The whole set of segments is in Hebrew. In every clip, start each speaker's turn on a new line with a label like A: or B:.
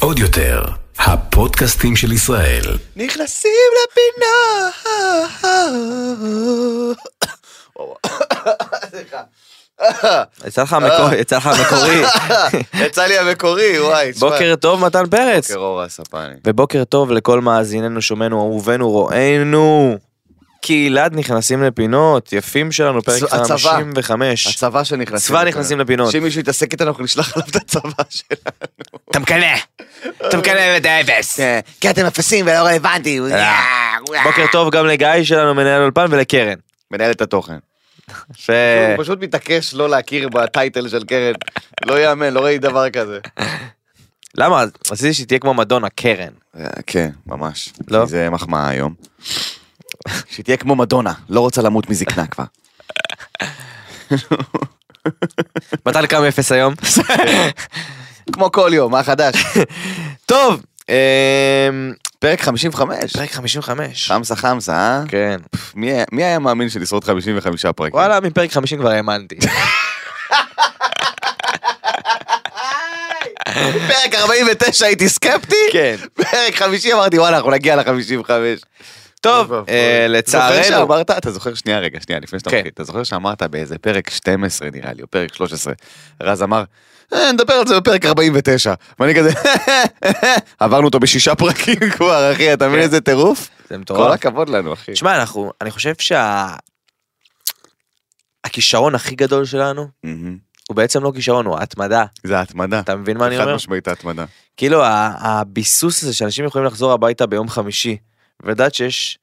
A: עוד יותר, הפודקאסטים של ישראל.
B: נכנסים לפינה. סליחה.
C: יצא לך המקורי, יצא לך המקורי.
B: יצא לי המקורי, וואי. תשמע.
C: בוקר טוב מתן פרץ.
B: בוקר אור הספני.
C: ובוקר טוב לכל מאזיננו, שומענו, אהובינו, רואינו. קהילת נכנסים לפינות, יפים שלנו, פרק
B: הצבא.
C: 55.
B: הצבא שנכנסים.
C: צבא נכנסים לפינות.
B: שאם מישהו יתעסק איתנו, אנחנו נשלח עליו את הצבא שלנו.
C: אתה מקנא, אתה מקנא את האפס.
B: כן, כי אתם אפסים ולא רלוונטי.
C: בוקר טוב גם לגיא שלנו, מנהל אולפן, ולקרן.
B: מנהל את התוכן.
C: ש...
B: הוא פשוט מתעקש לא להכיר בטייטל של קרן. לא יאמן, לא ראיתי דבר כזה.
C: למה? רציתי שהיא תהיה כמו מדונה, קרן.
B: אה, כן, ממש.
C: לא?
B: כי זה מחמאה היום. שתהיה כמו מדונה, לא רוצה למות מזקנה כבר.
C: מתן כמה אפס היום?
B: כמו כל יום, מה חדש?
C: טוב, אמ,
B: פרק 55.
C: פרק 55.
B: חמסה חמסה, אה?
C: כן.
B: מי היה- מי היה מאמין שנשרוד 55 פרקים?
C: וואלה, מפרק 50 כבר האמנתי.
B: פרק 49 הייתי סקפטי?
C: כן.
B: פרק 50 אמרתי וואלה אנחנו נגיע ל-55.
C: טוב, אה, לצערנו,
B: שאמרת, אתה זוכר שנייה רגע, שנייה לפני שאתה
C: כן.
B: מתחיל, אתה זוכר שאמרת באיזה פרק 12 נראה לי, או פרק 13, רז אמר, "אה, נדבר על זה בפרק 49, ואני כזה, עברנו אותו בשישה פרקים כבר אחי, אתה מבין
C: כן.
B: איזה טירוף?
C: זה
B: כל
C: מטורף.
B: הכבוד לנו אחי.
C: תשמע, אנחנו, אני חושב שה... הכישרון הכי גדול שלנו. הוא בעצם לא כישרון, הוא ההתמדה.
B: זה ההתמדה.
C: אתה מבין מה אני
B: חד
C: אומר?
B: משמעית ההתמדה.
C: כאילו הביסוס הזה שאנשים יכולים לחזור הביתה ביום חמישי ולדעת שיש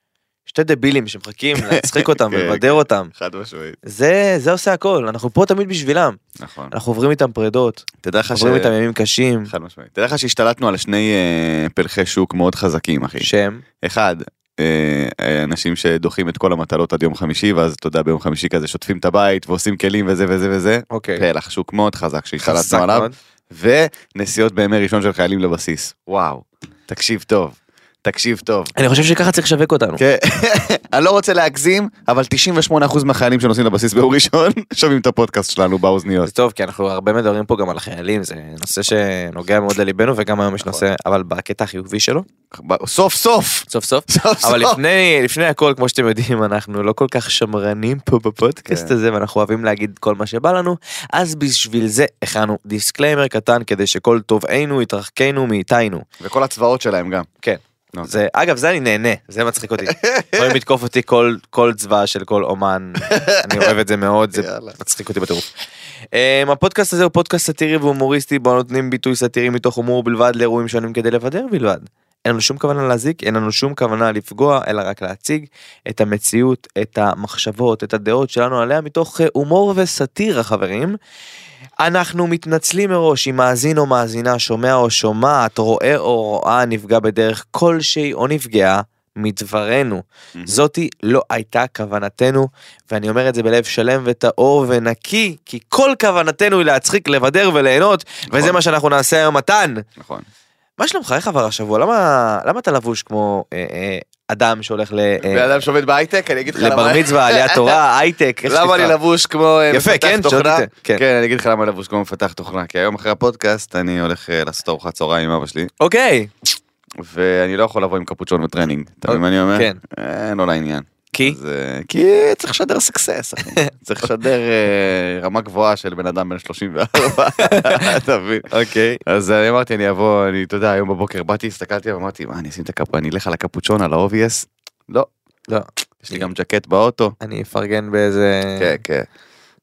C: שתי דבילים שמחכים להצחיק אותם
B: כן,
C: ולבדר אותם.
B: חד משמעית.
C: זה זה עושה הכל אנחנו פה תמיד בשבילם
B: נכון.
C: אנחנו עוברים איתם פרדות
B: תדע לך ש...
C: עוברים איתם ימים קשים
B: חד משמעית. תדע לך שהשתלטנו על שני אה, פלחי שוק מאוד חזקים אחי.
C: שם
B: אחד, אה, אנשים שדוחים את כל המטלות עד יום חמישי ואז אתה יודע ביום חמישי כזה שוטפים את הבית ועושים כלים וזה וזה וזה.
C: אוקיי
B: פלח שוק מאוד חזק שהשתלטנו עליו. ונסיעות בימי ראשון של חיילים לבסיס. וואו. תקשיב טוב. תקשיב טוב.
C: אני חושב שככה צריך לשווק אותנו
B: כן, אני לא רוצה להגזים, אבל 98% מהחיילים שנוסעים לבסיס ביום ראשון שומעים את הפודקאסט שלנו באוזניות.
C: זה טוב כי אנחנו הרבה מדברים פה גם על החיילים זה נושא שנוגע מאוד לליבנו וגם היום יש
B: נכון.
C: נושא אבל בקטע החיובי שלו
B: סוף סוף.
C: סוף סוף אבל לפני הכל כמו שאתם יודעים אנחנו לא כל כך שמרנים פה בפודקאסט
B: כן.
C: הזה ואנחנו אוהבים להגיד כל מה שבא לנו אז בשביל זה הכנו disclaimer קטן כדי שכל תובענו יתרחקו מאיתנו.
B: וכל הצבאות שלהם גם.
C: כן.
B: נו.
C: זה אגב זה אני נהנה זה מצחיק אותי. יכולים לתקוף אותי כל כל צבא של כל אומן אני אוהב את זה מאוד זה. מצחיק אותי בטירוף. אמ, הפודקאסט הזה הוא פודקאסט סאטירי והומוריסטי בו נותנים ביטוי סאטירי מתוך הומור בלבד לאירועים שונים כדי לבדר בלבד. אין לנו שום כוונה להזיק אין לנו שום כוונה לפגוע אלא רק להציג את המציאות את המחשבות את הדעות שלנו עליה מתוך הומור וסאטירה חברים. אנחנו מתנצלים מראש אם מאזין או מאזינה שומע או שומעת רואה או רואה נפגע בדרך כלשהי או נפגעה מדברנו. זאתי לא הייתה כוונתנו ואני אומר את זה בלב שלם וטהור ונקי כי כל כוונתנו היא להצחיק לבדר וליהנות וזה מה שאנחנו נעשה היום מתן.
B: נכון.
C: מה שלומך איך עבר השבוע למה למה אתה לבוש כמו אה, אה, אדם שהולך ל, אה,
B: אדם שעובד בהייטק, אני אגיד לך
C: לבר
B: למה...
C: מצווה עליית תורה הייטק. איך
B: למה אני? לבוש כמו
C: יפה,
B: מפתח
C: כן,
B: תוכנה?
C: כן.
B: כן, אני אגיד לך למה לבוש כמו מפתח תוכנה, כי היום אחרי הפודקאסט אני הולך לעשות ארוחת צהריים עם אבא שלי,
C: אוקיי.
B: ואני לא יכול לבוא עם קפוצ'ון וטרנינג, אתה מבין מה אני אומר?
C: כן.
B: אין לא לעניין.
C: כי?
B: אז, אה, כי צריך לשדר סקסס. צריך לשדר אה, רמה גבוהה של בן אדם בן 34, אתה מבין?
C: אוקיי.
B: אז אני אמרתי אני אבוא, אני, אתה יודע, היום בבוקר באתי, הסתכלתי ואמרתי, מה, אני אשים את הקפ... אני אלך על הקפוצ'ון, על ה-obvious? לא,
C: לא.
B: יש לי גם ג'קט באוטו.
C: אני אפרגן באיזה...
B: כן, כן.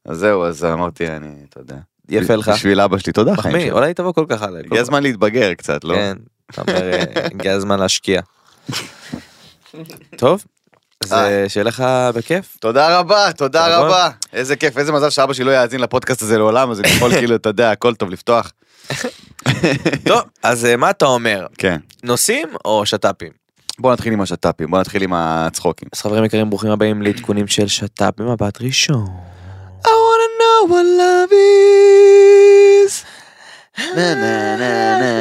B: אז זהו, אז אמרתי, אני, אתה יודע.
C: יפה לך.
B: בשביל אבא שלי, תודה חיים שלי.
C: אולי תבוא כל כך הלאה.
B: הגיע הזמן להתבגר קצת, לא?
C: כן. אתה אומר, אה, הגיע הזמן להשקיע. טוב. אז
B: אה.
C: שיהיה לך בכיף.
B: תודה רבה, תודה. רבה. איזה כיף, איזה מזל שאבא שלי לא יאזין לפודקאסט הזה לעולם, אז אני יכול כאילו, אתה יודע, הכל טוב לפתוח.
C: טוב, אז אה, מה אתה אומר?
B: כן.
C: נושאים או שת"פים?
B: בוא נתחיל עם השת"פים, בוא נתחיל עם הצחוקים.
C: אז חברים יקרים ברוכים הבאים לעדכונים של שת"פ במבט ראשון.
B: I wanna know what love is. na na na na.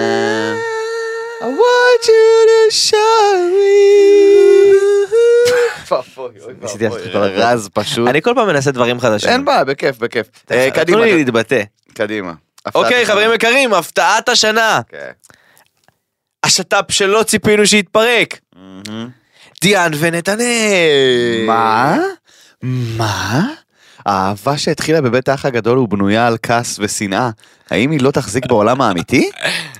B: I want you to show me.
C: ניסיתי לעשות.
B: רז פשוט.
C: אני כל פעם מנסה דברים חדשים.
B: אין בעיה, בכיף, בכיף. אה,
C: תנו
B: קדימה,
C: לי להתבטא.
B: קדימה.
C: אוקיי, חברים יקרים, הפתעת השנה.
B: כן.
C: השת"פ שלא ציפינו שיתפרק. דיאן ונתנאל.
B: מה? מה? האהבה שהתחילה בבית האח הגדול ובנויה על כעס ושנאה, האם היא לא תחזיק בעולם האמיתי?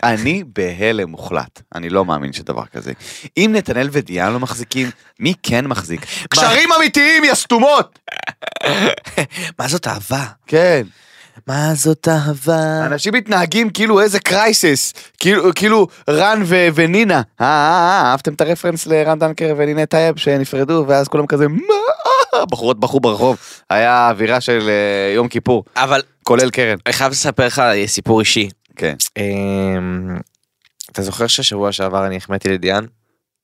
B: אני בהלם מוחלט, אני לא מאמין שדבר כזה. אם נתנאל ודיאן לא מחזיקים, מי כן מחזיק? קשרים אמיתיים, יא סתומות!
C: מה זאת אהבה?
B: כן.
C: מה זאת אהבה?
B: אנשים מתנהגים כאילו איזה crisis, כאילו, כאילו רן ו- ונינה. אה, אה, אה, אהבתם את ה reference לרן דנקר ונינה טייב שנפרדו, ואז כולם כזה, מה? בחורות בכו ברחוב. היה אווירה של אה, יום כיפור,
C: אבל
B: כולל קרן.
C: אני חייב לספר לך סיפור אישי.
B: כן,
C: אמ, אתה זוכר ששבוע שעבר אני החמאתי לדיאן?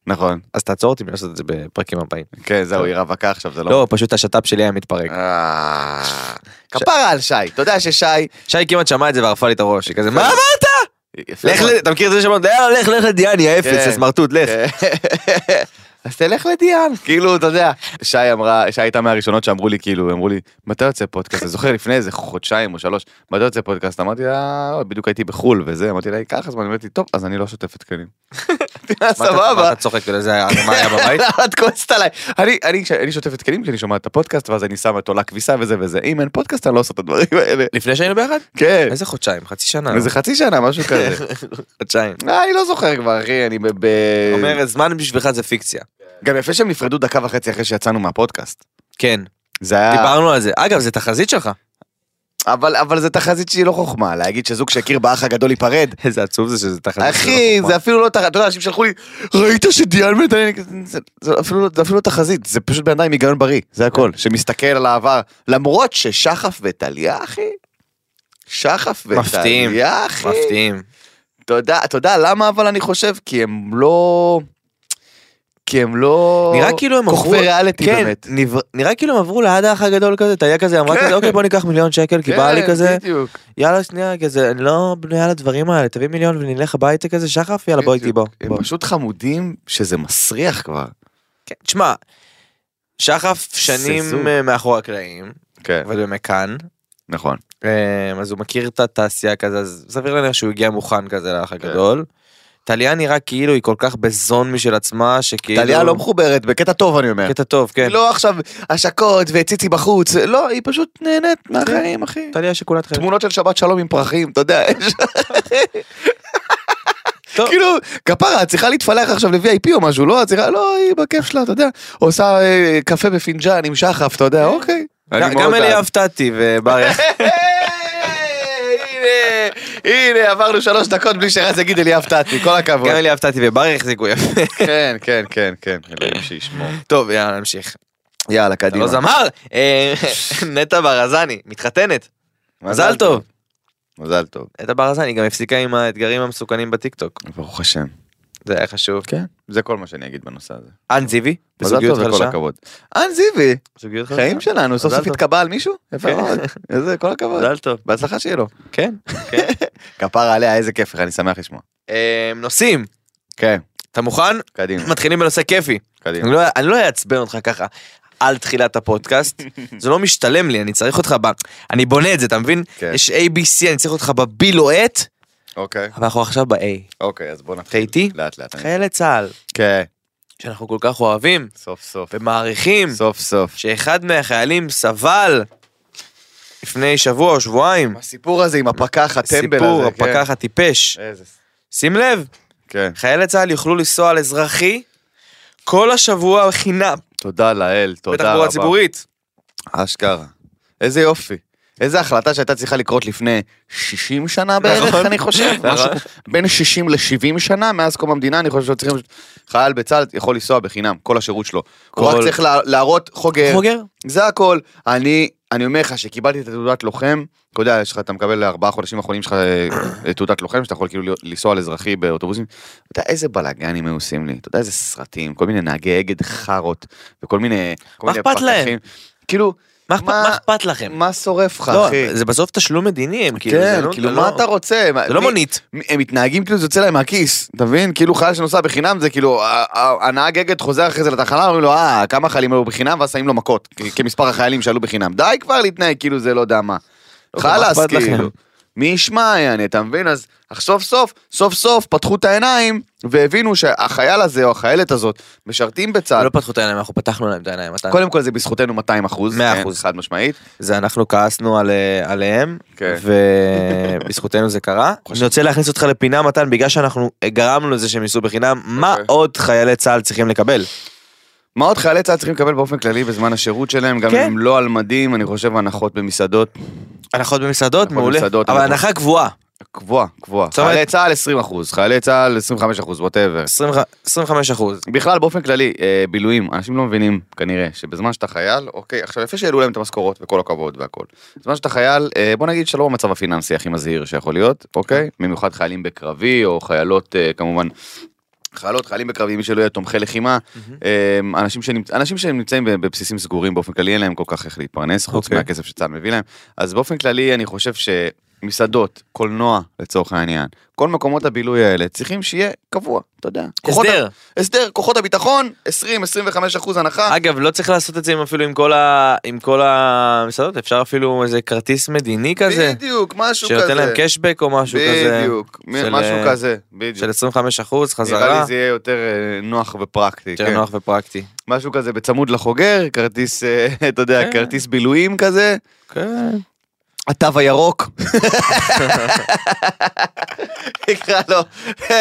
B: נכון.
C: אז תעצור אותי מלעשות את זה בפרקים הבאים.
B: כן, זהו, היא רווקה עכשיו, זה לא...
C: לא, פשוט השת"פ שלי היה מתפרק.
B: אה, כפרה על שי, אתה יודע ששי...
C: שי כמעט שמע את זה וערפה לי את הראש, היא כזה, מה אמרת?
B: יפה
C: לך, אתה מכיר את זה שאמרת, "לא, לך, לך לדיאן, יא אפס,
B: כן.
C: הסמרטוט, לך.
B: אז תלך לדיאן, כאילו, אתה יודע. שי אמרה, שי הייתה מהראשונות שאמרו לי, כאילו, אמרו לי, מתי יוצא פודקאסט? אני זוכר לפני איזה חודשיים או שלוש, מתי יוצא פודקאסט? אמרתי לה, "אה, בדיוק הייתי בחול וזה, אמרתי לה, ייקח זמן, אמרתי, טוב, אז אני לא שוטף
C: אתה- מה
B: סבבה.
C: אתה צוחק, כאילו, זה היה מה היה בבית?
B: את כועסת עליי? אני, שוטף את כלים כשאני שומע את הפודקאסט, ואז אני שם את עולה כביסה וזה וזה. אם אין פודקאסט, אני לא עושה את הדברים האלה.
C: לפני שהיינו ביחד?
B: כן.
C: איזה חודשיים? חצי שנה.
B: איזה חצי שנה, משהו כזה.
C: חודשיים.
B: אה, אני לא זוכר כבר, אחי, אני ב... ב-
C: אומר, זמן בשבילך זה פיקציה.
B: גם יפה שהם נפרדו דקה וחצי אחרי שיצאנו מהפודקאסט.
C: כן,
B: זה היה...
C: דיברנו על זה. אגב, זה תחזית שלך.
B: אבל, אבל זה תחזית שהיא לא חוכמה, להגיד שזוג שהכיר באח הגדול ייפרד.
C: איזה עצוב זה שזה תחזית.
B: אחי, זה אפילו לא תחזית, אתה יודע, אנשים שלחו לי, ראית שדיאן ונתנאל, זה- זה אפילו לא- זה אפילו לא תחזית, זה פשוט בן אדם עם היגיון בריא, זה הכל, שמסתכל על העבר. למרות ששחף וטליה, אחי, שחף
C: מפתיעים.
B: וטליה, אחי,
C: מפתיעים.
B: יודע, אתה יודע למה אבל אני חושב? כי הם לא... כי הם לא...
C: נראה כאילו הם עברו,
B: כוכבי ריאליטי
C: כן,
B: באמת.
C: נבר- נראה כאילו הם עברו ליד האח הגדול כזה, טליה כזה אמרה
B: כן.
C: כזה, אוקיי בוא ניקח מיליון שקל, כי בא לי
B: כן,
C: כזה,
B: בדיוק.
C: יאללה שנייה כזה, אני לא בנויה לדברים האלה, תביא מיליון ונלך הביתה כזה, שחף, יאללה בוא איתי בוא.
B: הם. פשוט חמודים שזה מסריח כבר.
C: כן, תשמע, שחף שנים. אה, מאחורי הקלעים,
B: כן,
C: עובד במכאן,
B: נכון.
C: אה, אז הוא מכיר את התעשייה כזה, אז סביר להניח שהוא הגיע מוכן כזה לאח
B: כן.
C: טליה נראה כאילו היא כל כך בזון משל עצמה, שכאילו...
B: טליה לא מחוברת, בקטע טוב אני אומר.
C: קטע טוב, כן.
B: לא עכשיו השקות וציצי בחוץ, לא, היא פשוט נהנית מהחיים, אחי.
C: טליה שכולת חיים.
B: תמונות של שבת שלום עם פרחים, אתה יודע, יש-
C: טוב.
B: כאילו, כפרה, את צריכה להתפלח עכשיו ל-VIP או משהו, לא? את צריכה, לא, היא בכיף שלה, אתה יודע, עושה אה, קפה בפינג'אן עם שחף, אתה יודע, אוקיי.
C: גם-
B: מאוד
C: גם
B: בעד. הנה, עברנו שלוש דקות בלי שרז יגיד אליאב טאטי, כל הכבוד.
C: גם אליאב טאטי ובריה החזיקו יפה.
B: כן, כן, כן, כן, אלוהים שישמור.
C: טוב, יאללה, נמשיך.
B: יאללה, קדימה.
C: לא זמר! אה, נטע ברזני, מתחתנת. מזל טוב.
B: מזל טוב.
C: נטע ברזני גם הפסיקה עם האתגרים המסוכנים בטיקטוק.
B: ברוך השם.
C: זה היה חשוב.
B: כן. זה כל מה שאני אגיד בנושא הזה.
C: אן זיוי, בזוגיות
B: טוב וכל. הכבוד. אן זיוי. חיים שלנו, סוף סוף. התקבע על מישהו? יפה
C: כן.
B: מאוד. איזה, כל הכבוד.
C: מזל טוב.
B: בהצלחה שיהיה לו.
C: כן.
B: כפרה עליה, איזה כיף, אני שמח לשמוע.
C: אה, נושאים.
B: כן,
C: אתה מוכן?
B: קדימה,
C: מתחילים בנושא כיפי.
B: קדימה.
C: אני לא- לא אעצבן אותך ככה. על תחילת הפודקאסט, זה לא משתלם לי, אני צריך אותך ב... אני בונה את זה, אתה מבין?
B: כן.
C: יש ABC, אני צריך אותך בבי לוהט,
B: אוקיי,
C: אבל אנחנו עכשיו ב-A.
B: אוקיי, אז בוא
C: אתה
B: נתחיל.
C: איתי?
B: לאט לאט.
C: חיילי צה"ל,
B: כן,
C: שאנחנו כל כך אוהבים
B: סוף סוף.
C: ומעריכים,
B: סוף סוף.
C: שאחד מהחיילים סבל לפני שבוע או שבועיים.
B: הסיפור הזה עם הפקח הטמבל הזה.
C: סיפור,
B: כן.
C: הפקח הטיפש.
B: איזה...
C: שים לב,
B: כן.
C: חיילי צה"ל יוכלו לנסוע על אזרחי כל השבוע חינם
B: תודה לאל, תודה רבה.
C: בתחבורה ציבורית.
B: אשכרה. איזה יופי. איזה החלטה שהייתה צריכה לקרות לפני 60 שנה בערך,
C: נכון.
B: אני חושב.
C: נכון.
B: משהו בין 60 ל-70 שנה, מאז קום המדינה, אני חושב שצריכים... חייל בצה"ל יכול לנסוע בחינם, כל השירות שלו. הוא רק צריך לה- להראות חוגר.
C: חוגר?
B: זה הכל. אני, אני אומר לך שקיבלתי את התעודת לוחם, אתה יודע, יש לך, אתה מקבל ארבעה חודשים האחרונים שלך אה, תעודת לוחם, שאתה יכול כאילו לנסוע על אזרחי באוטובוסים. אתה יודע איזה בלאגנים היו עושים לי, אתה יודע איזה סרטים, כל מיני נהגי אגד חארות, וכל מיני,
C: מה אכפת להם?
B: כאילו,
C: מה אכפת-
B: מה-
C: אכפת לכם?
B: מה שורף לך,
C: לא,
B: אחי?
C: זה בסוף תשלום מדיני, הם כאילו,
B: כן,
C: זה לא-
B: כאילו מה
C: לא-
B: אתה רוצה?
C: זה לא
B: מי-
C: מונית.
B: מי- הם מתנהגים כאילו זה יוצא להם מהכיס, אתה מבין? כאילו חייל שנוסע בחינם זה כאילו, הנהג אגד חוזר אחרי זה לתחנה, אומרים לו, אה, כמה חיילים היו בחינם, ואז שמים לו מכות, כמספר החיילים שעלו בחינם. די כבר להתנהג כאילו זה לא יודע מה.
C: לא,
B: חלאס? כאילו. מי ישמע, יעני, אתה מבין? אז סוף סוף, סוף סוף פתחו את העיניים והבינו שהחייל הזה או החיילת הזאת משרתים בצה"ל.
C: לא פתחו את העיניים, אנחנו פתחנו להם את העיניים. מתן.
B: קודם כל זה בזכותנו 200 אחוז.
C: 100%.
B: כן, חד משמעית.
C: זה אנחנו כעסנו על, אה, עליהם,
B: כן.
C: ובזכותנו זה קרה. אני רוצה להכניס אותך לפינה מתן, בגלל שאנחנו גרמנו לזה שהם ייסעו בחינם, מה
B: אוקיי.
C: עוד חיילי צה"ל צריכים לקבל?
B: מה עוד חיילי צה"ל צריכים לקבל באופן כללי בזמן השירות שלהם, גם
C: כן.
B: אם הם לא על מדים, אני חושב הנחות במסעדות,
C: הנחות במסעדות,
B: הנחות
C: מעולה.
B: במסעדות,
C: אבל. הנחה קבועה,
B: קבועה, קבועה. חיילי צה"ל 20 אחוז, חיילי צה"ל 25 אחוז, ווטאבר.
C: 25 אחוז.
B: בכלל באופן כללי, אה, בילויים, אנשים לא מבינים כנראה שבזמן שאתה חייל, אוקיי, עכשיו יפה שהעלו להם את המשכורות וכל הכבוד והכל. בזמן שאתה חייל, אה, בוא נגיד שלא במצב הפיננסי הכי מזהיר שיכול להיות, אוקיי? במיוחד חיילים בקרבי או חיילות אה, כמובן. חיילות, חיילים בקרבי, מי שלא יהיה תומכי לחימה, אה, אנשים, שנמצ... אנשים שנמצאים בבסיסים סגורים באופן כללי אין להם כל כך איך להתפרנס חוץ
C: אוקיי.
B: מהכסף שצה"ל מביא להם, אז באופן כללי אני חושב שמסעדות, קולנוע לצורך העניין, כל מקומות הבילוי האלה צריכים שיהיה קבוע, אתה יודע.
C: הסדר.
B: ה- הסדר, כוחות הביטחון, 20-25 אחוז הנחה.
C: אגב, לא צריך לעשות את זה עם אפילו עם כל ה- עם כל המסעדות, אפשר אפילו איזה כרטיס מדיני כזה,
B: בדיוק, משהו כזה.
C: שנותן להם קשבק או משהו כזה,
B: בדיוק,
C: של,
B: משהו
C: אה,
B: כזה, בדיוק.
C: של 25 אחוז
B: נראה
C: חזרה,
B: לי זה יהיה יותר אה, נוח ופרקטי.
C: יותר
B: כן.
C: נוח ופרקטי.
B: משהו כזה בצמוד לחוגר, כרטיס, אה, אתה יודע,
C: כן.
B: כרטיס בילויים כזה.
C: כן.
B: התו הירוק. נקרא לו,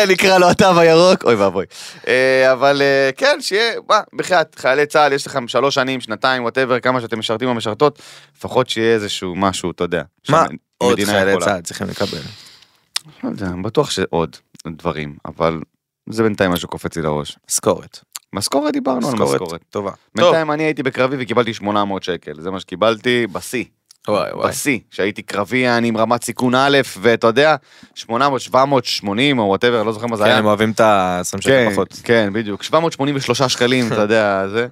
B: נקרא לו התו הירוק, אוי ואבוי. אה, אבל אה, כן, שיהיה, מה, בחייאת, חיילי צה"ל, יש לכם שלוש שנים, שנתיים, whatever, כמה שאתם משרתים או משרתות, לפחות שיהיה איזשהו משהו, אתה יודע.
C: מה עוד חיילי. צה"ל צריכים לקבל?
B: לא יודע, בטוח שעוד דברים, אבל זה בינתיים משהו קופץ לי לראש.
C: משכורת.
B: משכורת דיברנו על משכורת.
C: טובה. טוב.
B: בינתיים אני הייתי בקרבי וקיבלתי 800 שקל, זה מה שקיבלתי בשיא. בשיא, שהייתי קרבי אני עם רמת סיכון א', ואתה יודע, 800, 780 או וואטאבר, לא זוכר מה זה
C: כן,
B: היה.
C: הם אוהבים את ה-20 שקל
B: כן,
C: פחות.
B: כן, בדיוק, 783 שקלים, אתה יודע, זה.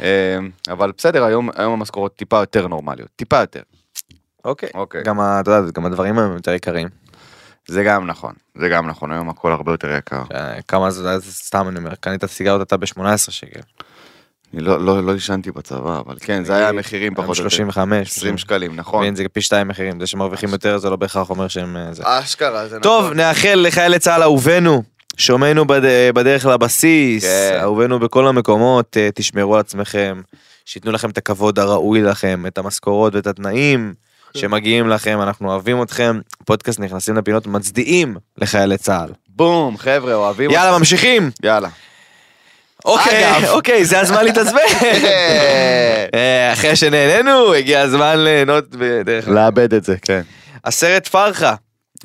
B: אה, אבל בסדר, היום המשכורות טיפה יותר נורמליות, טיפה יותר.
C: אוקיי.
B: אוקיי.
C: גם אתה יודע, גם הדברים הם יותר יקרים.
B: זה גם נכון, זה גם נכון, היום הכל הרבה יותר יקר.
C: כמה זה, סתם אני אומר, קנית סיגריות אתה ב-18 שקל.
B: אני לא- לא לא עישנתי בצבא, אבל כן, זה היה המחירים פחות או יותר.
C: 35.
B: 20 שקלים, נכון.
C: זה פי שתיים מחירים, זה שמרוויחים יותר זה לא בהכרח אומר שהם אה.
B: אשכרה, זה נכון.
C: טוב, נאחל לחיילי צה"ל אהובינו, שומענו בד- בדרך לבסיס,
B: כן.
C: אהובינו בכל המקומות, אה, תשמרו על עצמכם, שייתנו לכם את הכבוד הראוי לכם, את המשכורות ואת התנאים. שמגיעים לכם, אנחנו אוהבים אתכם. פודקאסט נכנסים לפינות מצדיעים לחיילי צה"ל.
B: בום, חבר'ה, אוהבים.
C: יאללה, ממשיכים.
B: יאללה.
C: אוקיי. אוקיי, זה הזמן להתעצבן. אה, אחרי שנהנינו, הגיע הזמן ליהנות בדרך
B: לאבד את זה, כן.
C: הסרט פרחה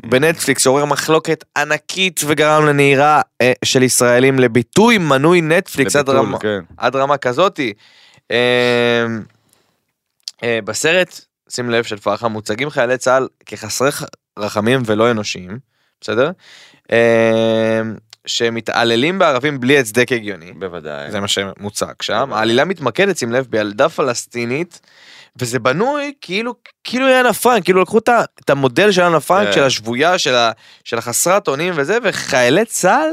C: בנטפליקס שעורר מחלוקת ענקית וגרם לנהירה אה, של ישראלים לביטוי מנוי נטפליקס עד
B: לביטול,
C: רמה,
B: כן.
C: עד רמה כזאתי. אה, אה, בסרט, שים לב של פרחה מוצגים חיילי צה"ל כחסרי רחמים ולא אנושיים, בסדר? שמתעללים בערבים בלי הצדק הגיוני.
B: בוודאי.
C: זה מה שמוצג שם. העלילה מתמקדת, שים לב, בילדה פלסטינית, וזה בנוי כאילו, כאילו היא אנה פרנק, כאילו לקחו את המודל של אנה פרנק,
B: כן.
C: של השבויה, של ה- של החסרת אונים וזה, וחיילי צה"ל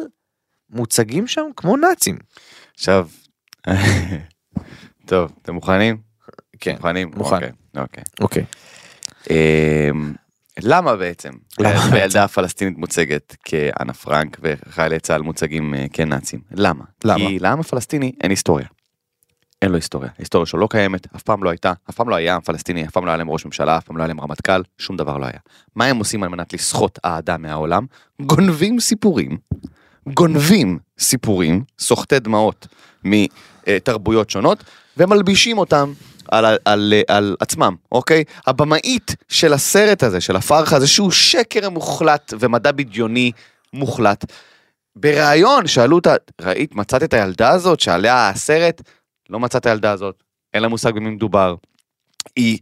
C: מוצגים שם כמו נאצים.
B: עכשיו, טוב, אתם מוכנים?
C: כן,
B: מוכנים?
C: מוכן.
B: אוקיי, אוקיי. למה בעצם?
C: למה
B: הילדה הפלסטינית מוצגת כאנה פרנק וחיילי צה"ל מוצגים אה, כנאצים. למה?
C: למה?
B: כי לעם הפלסטיני אין היסטוריה. אין לו היסטוריה. ההיסטוריה שלו לא קיימת, אף פעם לא הייתה, אף פעם לא היה עם פלסטיני, אף פעם לא היה להם ראש ממשלה, אף פעם לא היה להם רמטכ"ל, שום דבר לא היה. מה הם עושים על מנת לסחוט אהדה מהעולם? גונבים סיפורים, גונבים סיפורים, סוחטי דמעות מתרבויות שונות, ומלבישים אותם על, על, על, על עצמם, אוקיי? הבמאית של הסרט הזה, של הפרחה הזה, שהוא שקר מוחלט ומדע בדיוני מוחלט. בריאיון שאלו אותה, ראית, מצאת את הילדה הזאת שעליה הסרט? לא מצאת את הילדה הזאת, אין לה מושג במי מדובר. היא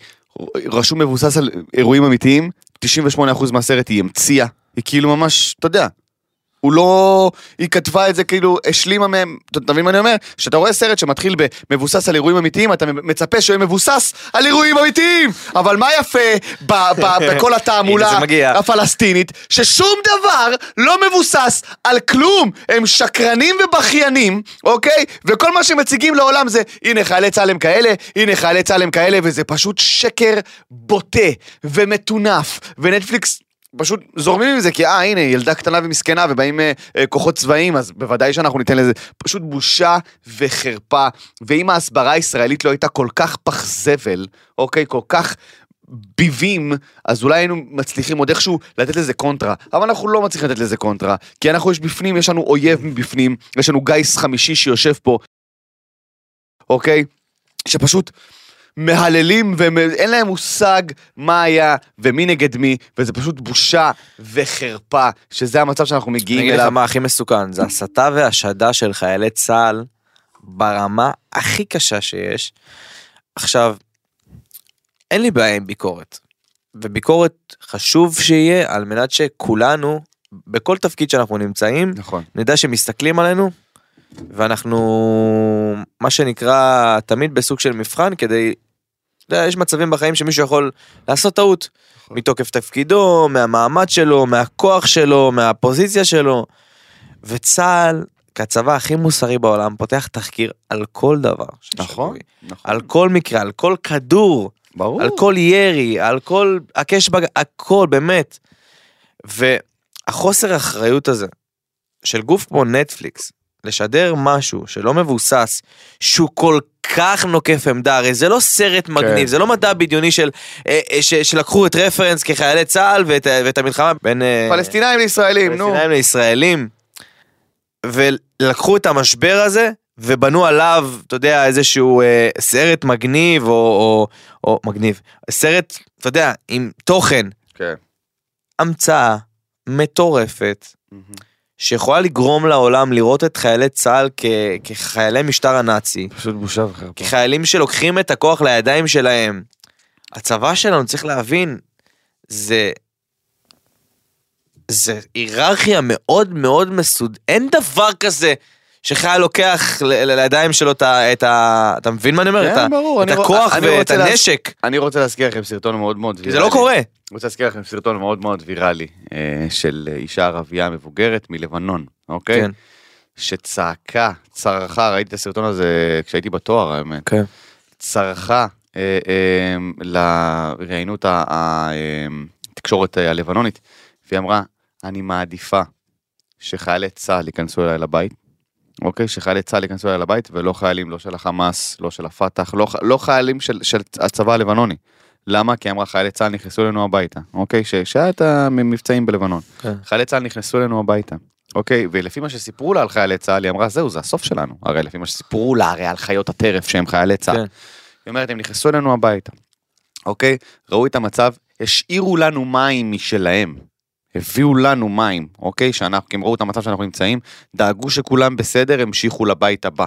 B: רשום מבוסס על אירועים אמיתיים, 98% מהסרט היא המציאה, היא כאילו ממש, אתה יודע, הוא לא... היא כתבה את זה כאילו, השלימה מהם, אתה מבין מה אני אומר? כשאתה רואה סרט שמתחיל במבוסס על אירועים אמיתיים, אתה מצפה שהוא יהיה מבוסס על אירועים אמיתיים! אבל מה יפה ב- ב- בכל התעמולה. הפלסטינית, ששום דבר לא מבוסס על כלום! הם שקרנים ובכיינים, אוקיי? וכל מה שמציגים לעולם זה, הנה חיילי צה"ל הם כאלה, הנה חיילי צה"ל הם כאלה, וזה פשוט שקר בוטה ומטונף, ונטפליקס... פשוט זורמים עם זה, כי אה, הנה, ילדה קטנה ומסכנה, ובאים אה, אה, כוחות צבאיים, אז בוודאי שאנחנו ניתן לזה. פשוט בושה וחרפה. ואם ההסברה הישראלית לא הייתה כל כך פח זבל, אוקיי? כל כך ביבים, אז אולי היינו מצליחים עוד איכשהו לתת לזה קונטרה. אבל אנחנו לא מצליחים לתת לזה קונטרה. כי אנחנו יש בפנים, יש לנו אויב מבפנים, יש לנו גיס חמישי שיושב פה, אוקיי? שפשוט מהללים ואין להם מושג מה היה ומי נגד מי, וזה פשוט בושה וחרפה, שזה המצב שאנחנו
C: אני
B: מגיעים
C: אגיד לך
B: אליו.
C: מה הכי מסוכן, זה הסתה והשדה של חיילי צה"ל ברמה הכי קשה שיש. עכשיו, אין לי בעיה עם ביקורת. וביקורת חשוב שיהיה על מנת שכולנו, בכל תפקיד שאנחנו נמצאים,
B: נכון.
C: נדע שמסתכלים עלינו, ואנחנו, מה שנקרא, תמיד בסוג של מבחן כדי, אתה יודע, יש מצבים בחיים שמישהו יכול לעשות טעות, מתוקף תפקידו, מהמעמד שלו, מהכוח שלו, מהפוזיציה שלו, וצה"ל, כצבא הכי מוסרי בעולם, פותח תחקיר על כל דבר.
B: נכון. נכון.
C: על כל מקרה, על כל כדור,
B: ברור.
C: על כל ירי, על כל הקש בג... הכל, באמת. והחוסר אחריות הזה של גוף כמו נטפליקס, לשדר משהו שלא מבוסס, שהוא כל כך נוקף עמדה, הרי זה לא סרט מגניב,
B: כן.
C: זה לא מדע בדיוני של, אה, אה, ש, שלקחו את רפרנס כחיילי צה"ל ואת, ואת המלחמה בין אה,
B: פלסטינאים לישראלים, נו.
C: פלסטינאים לישראלים, ולקחו את המשבר הזה ובנו עליו, אתה יודע, איזשהו אה, סרט מגניב או, או, או מגניב, סרט, אתה יודע, עם תוכן,
B: כן.
C: המצאה מטורפת, שיכולה לגרום לעולם לראות את חיילי צה"ל כ- כחיילי משטר הנאצי,
B: פשוט בושה וחרפה.
C: כחיילים שלוקחים את הכוח לידיים שלהם. הצבא שלנו, צריך להבין, זה... זה היררכיה מאוד מאוד מסוד... אין דבר כזה שחייל לוקח לידיים שלו את ה... את ה... אתה מבין מה אני אומר?
B: כן,
C: את.
B: ברור,
C: את הכוח ואת הנשק.
B: אני רוצה להזכיר לכם סרטון מאוד מאוד
C: כי זה לא קורה.
B: אני רוצה להזכיר לכם סרטון מאוד מאוד ויראלי אה, של אישה ערבייה מבוגרת מלבנון, אוקיי?
C: כן.
B: שצעקה, צרחה, ראיתי את הסרטון הזה כשהייתי בתואר האמת,
C: כן.
B: צרחה אה, אה, ה- אה, התקשורת הלבנונית, והיא אמרה, אני מעדיפה שחיילי צה"ל ייכנסו אליי לבית, אוקיי? שחיילי צה"ל ייכנסו אליי לבית, ולא חיילים, לא של החמאס, לא של הפת"ח, לא, לא חיילים של, של הצבא הלבנוני. למה? כי אמרה חיילי צה"ל נכנסו אלינו הביתה, אוקיי? שהיה את המבצעים בלבנון.
C: כן.
B: חיילי צה"ל נכנסו אלינו הביתה. אוקיי, ולפי מה שסיפרו לה על חיילי צה"ל, היא אמרה, זהו, זה הסוף שלנו. הרי לפי מה שסיפרו לה, הרי על חיות הטרף שהם חיילי צה"ל.
C: כן.
B: היא אומרת, הם נכנסו אלינו הביתה, אוקיי? ראו את המצב, השאירו לנו מים משלהם. הביאו לנו מים, אוקיי? שאנחנו, כי הם ראו את המצב שאנחנו נמצאים, דאגו שכולם בסדר, המשיכו לבית הבא,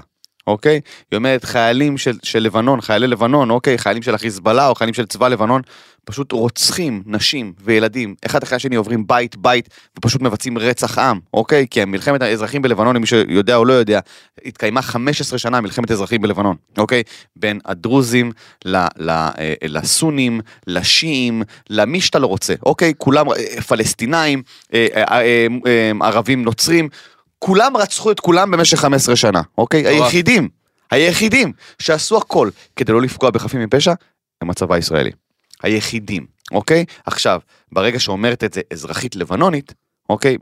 B: אוקיי? היא אומרת, חיילים של, של לבנון, חיילי לבנון, אוקיי? חיילים של החיזבאללה או חיילים של צבא לבנון, פשוט רוצחים נשים וילדים, אחד אחרי השני עוברים בית בית ופשוט מבצעים רצח עם, אוקיי? כי מלחמת האזרחים בלבנון, למי שיודע או לא יודע, התקיימה 15 שנה מלחמת אזרחים בלבנון, אוקיי? בין הדרוזים ל, ל, אה, לסונים, לשיעים, למי שאתה לא רוצה, אוקיי? כולם אה, פלסטינאים, אה, אה, ערבים נוצרים, כולם רצחו את כולם במשך 15 שנה, אוקיי? היחידים, היחידים שעשו הכל כדי לא לפגוע בחפים מפשע, הם הצבא הישראלי. היחידים, אוקיי? עכשיו, ברגע שאומרת את זה אזרחית לבנונית, אוקיי?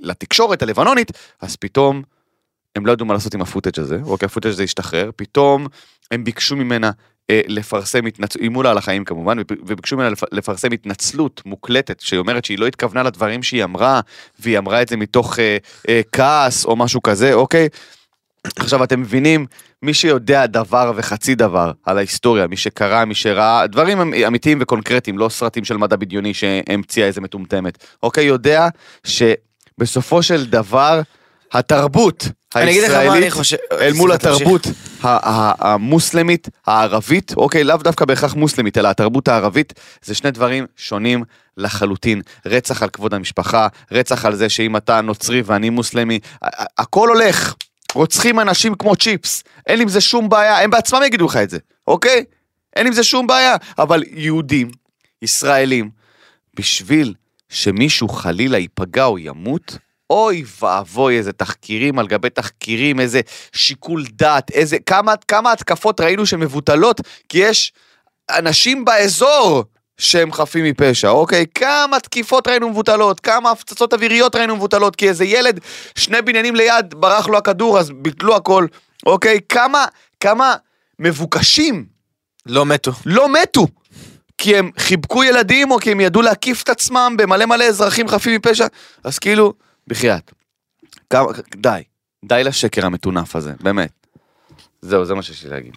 B: לתקשורת הלבנונית, אז פתאום הם לא ידעו מה לעשות עם ה footage הזה, אוקיי, ה footage הזה השתחרר, פתאום הם ביקשו ממנה לפרסם התנצלות, איימו לה על החיים כמובן, וביקשו ממנה לפ- לפרסם התנצלות מוקלטת, שהיא אומרת שהיא לא התכוונה לדברים שהיא אמרה, והיא אמרה את זה מתוך אה, אה, כעס או משהו כזה, אוקיי? עכשיו אתם מבינים, מי שיודע דבר וחצי דבר על ההיסטוריה, מי שקרא, מי שראה, דברים הם אמיתיים וקונקרטיים, לא סרטים של מדע בדיוני שהמציאה איזה מטומטמת, אוקיי? יודע שבסופו של דבר, התרבות הישראלית. אל מול. התרבות המוסלמית, הערבית, אוקיי, לאו דווקא בהכרח מוסלמית, אלא התרבות הערבית, זה שני דברים שונים לחלוטין. רצח על כבוד המשפחה, רצח על זה שאם אתה נוצרי ואני מוסלמי, הכל הולך. רוצחים אנשים כמו צ'יפס, אין עם זה שום בעיה, הם בעצמם יגידו לך את זה, אוקיי? אין עם זה שום בעיה, אבל יהודים, ישראלים, בשביל שמישהו חלילה ייפגע או ימות, אוי ואבוי איזה תחקירים על גבי תחקירים, איזה שיקול דעת, איזה, כמה, כמה התקפות ראינו שמבוטלות, כי יש אנשים באזור, שהם חפים מפשע, אוקיי? כמה תקיפות ראינו מבוטלות, כמה הפצצות אוויריות ראינו מבוטלות, כי איזה ילד, שני בניינים ליד, ברח לו הכדור, אז ביטלו הכל, אוקיי? כמה, כמה מבוקשים
C: לא מתו.
B: לא מתו. כי הם חיבקו ילדים או כי הם ידעו להקיף את עצמם במלא מלא אזרחים חפים מפשע. אז כאילו, בחייאת. כמה- די. די לשקר המטונף הזה, באמת. זהו, זה מה שיש לי להגיד.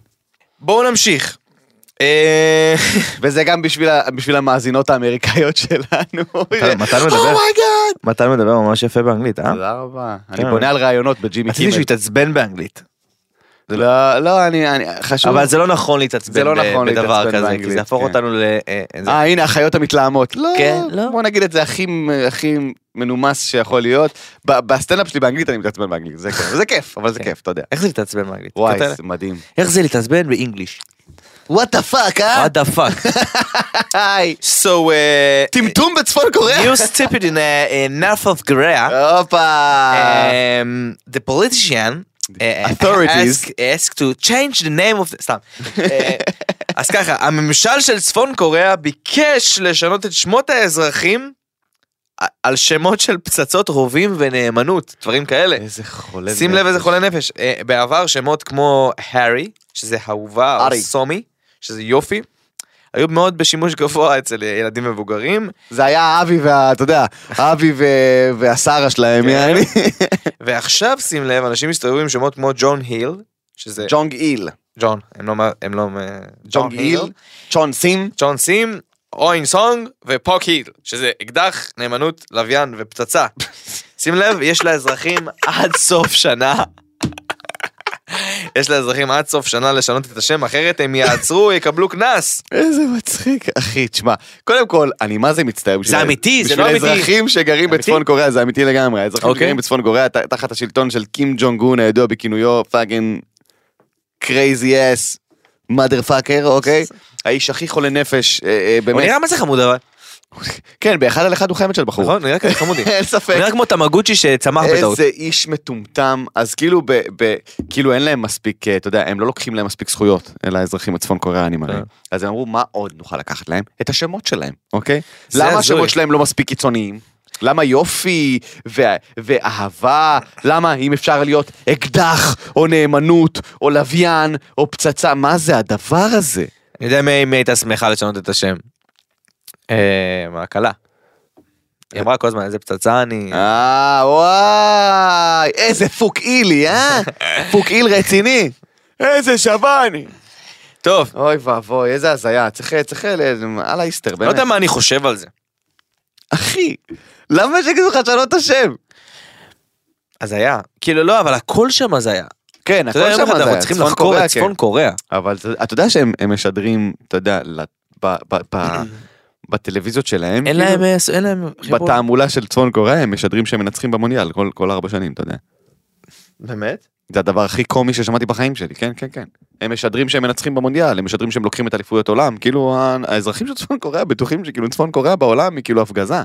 C: בואו נמשיך. אה,
B: וזה גם בשביל, המאזינות האמריקאיות שלנו.
C: מתן מדבר.
B: Oh my God!
C: מתן מדבר ממש יפה באנגלית, אה?
B: תודה רבה. אני
C: כן.
B: בונה על רעיונות בג'ימי
C: רציתי
B: קימל.
C: שהוא יתעצבן באנגלית.
B: לא, לא, אני, אני, חשוב.
C: אבל זה לא נכון להתעצבן
B: זה לא נכון
C: בדבר כזה, כי זה יהפוך
B: כן.
C: אותנו ל... אה, זה-
B: אה, הנה, החיות המתלהמות. לא,
C: כן, לא.
B: בוא נגיד את זה הכי, הכי מנומס שיכול להיות. בסטנדאפ שלי באנגלית אני מתעצבן באנגלית, זה כיף, זה כיף, אבל זה
C: כן.
B: כיף, אתה יודע.
C: איך זה להתעצבן באנגלית?
B: וואי, זה מדהים.
C: איך זה להתעצבן ב
B: English? What the fuck, אה?
C: what the fuck.
B: היי.
C: so uh,
B: טמטום בצפון קוריאה.
C: new stupid in, in North of Korea
B: הופה.
C: um, the politician
B: Authorities.
C: ask, to change the name of the... סתם. אה, אז ככה, הממשל של צפון קוריאה ביקש לשנות את שמות האזרחים על שמות של פצצות רובים ונאמנות, דברים כאלה.
B: איזה חולה.
C: שים לב איזה חולה נפש. אה, בעבר שמות כמו הארי, שזה אהובה, או. סומי, שזה יופי, היו מאוד בשימוש גבוה אצל ילדים מבוגרים,
B: זה היה האבי וה... אתה יודע, האבי ו- והשרה שלהם,
C: כן.
B: יעני.
C: ועכשיו שים לב, אנשים מסתובבים עם שמות כמו ג'ון היל, שזה
B: ג'ונג איל.
C: ג'ון, הם לא, הם לא, מ-
B: ג'ונג איל. צ'ון סים.
C: ג'ון סים, אוין סונג ופוק היל, שזה אקדח, נאמנות, לוויין ופצצה. שים לב, יש לאזרחים עד סוף שנה. יש לאזרחים עד סוף שנה לשנות את השם, אחרת הם יעצרו, יקבלו קנס.
B: איזה מצחיק, אחי, תשמע, קודם כל, אני מה זה מצטער בשביל...
C: זה אמיתי, זה לא
B: בשביל
C: אמיתי.
B: האזרחים שגרים? בצפון קוריאה, זה אמיתי לגמרי. האזרחים
C: אוקיי.
B: שגרים בצפון קוריאה תחת השלטון של קים ג'ונג און הידוע בכינויו fucking crazy ass motherfucker, אוקיי? האיש הכי חולה נפש, אה, אה,
C: הוא
B: באמת.
C: נראה מה זה חמוד אבל,
B: כן, באחד על אחד הוא חיימת של בחור.
C: נכון? נראה כזה חמודי.
B: אין ספק.
C: נראה כמו תמגוצ'י שצמח בטעות.
B: איזה איש מטומטם, אז כאילו, ב, ב, כאילו אין להם מספיק, אה, אתה יודע, הם לא לוקחים להם מספיק זכויות, אלה האזרחים הצפון קוריאנים הרי.
C: כן.
B: אז הם אמרו, מה עוד נוכל לקחת להם? את השמות שלהם, אוקיי? למה. השמות שלהם לא מספיק קיצוניים? למה יופי ו- ואהבה? למה אם אפשר להיות אקדח, או נאמנות, או לוויין, או פצצה? מה זה הדבר הזה?
C: אני יודע מי הייתה שמחה לשנות את השם. אה, הכלה. היא אמרה כל הזמן איזה פצצה אני...
B: אה, וואי, איזה פוקאילי, אה? פוקאיל רציני. איזה שבני.
C: טוב,
B: אוי ואבוי, איזה הזיה, צריך, צריך, ל- על האיסטר,
C: לא
B: באמת.
C: יודע מה אני חושב על זה.
B: אחי, למה שיגידו לך לשנות את השם?
C: הזיה. כאילו לא, אבל הכל שם הזיה.
B: כן, הכל שם
C: אחד אנחנו
B: זה,
C: צריכים לחקור את צפון
B: כן.
C: קוריאה.
B: אבל אתה- יודע שהם הם משדרים, אתה יודע, בטלוויזיות שלהם,
C: אין
B: כאילו,
C: להם, אה, אין להם.
B: בתעמולה של צפון קוריאה, הם משדרים שהם מנצחים במונדיאל כל- כל ארבע שנים, אתה יודע.
C: באמת?
B: זה הדבר הכי קומי ששמעתי בחיים שלי, כן, כן, כן. הם משדרים שהם מנצחים במונדיאל, הם משדרים שהם לוקחים את אליפויות עולם, כאילו האזרחים של צפון קוריאה בטוחים שכאילו צפון קוריאה בעולם היא כאילו הפגזה.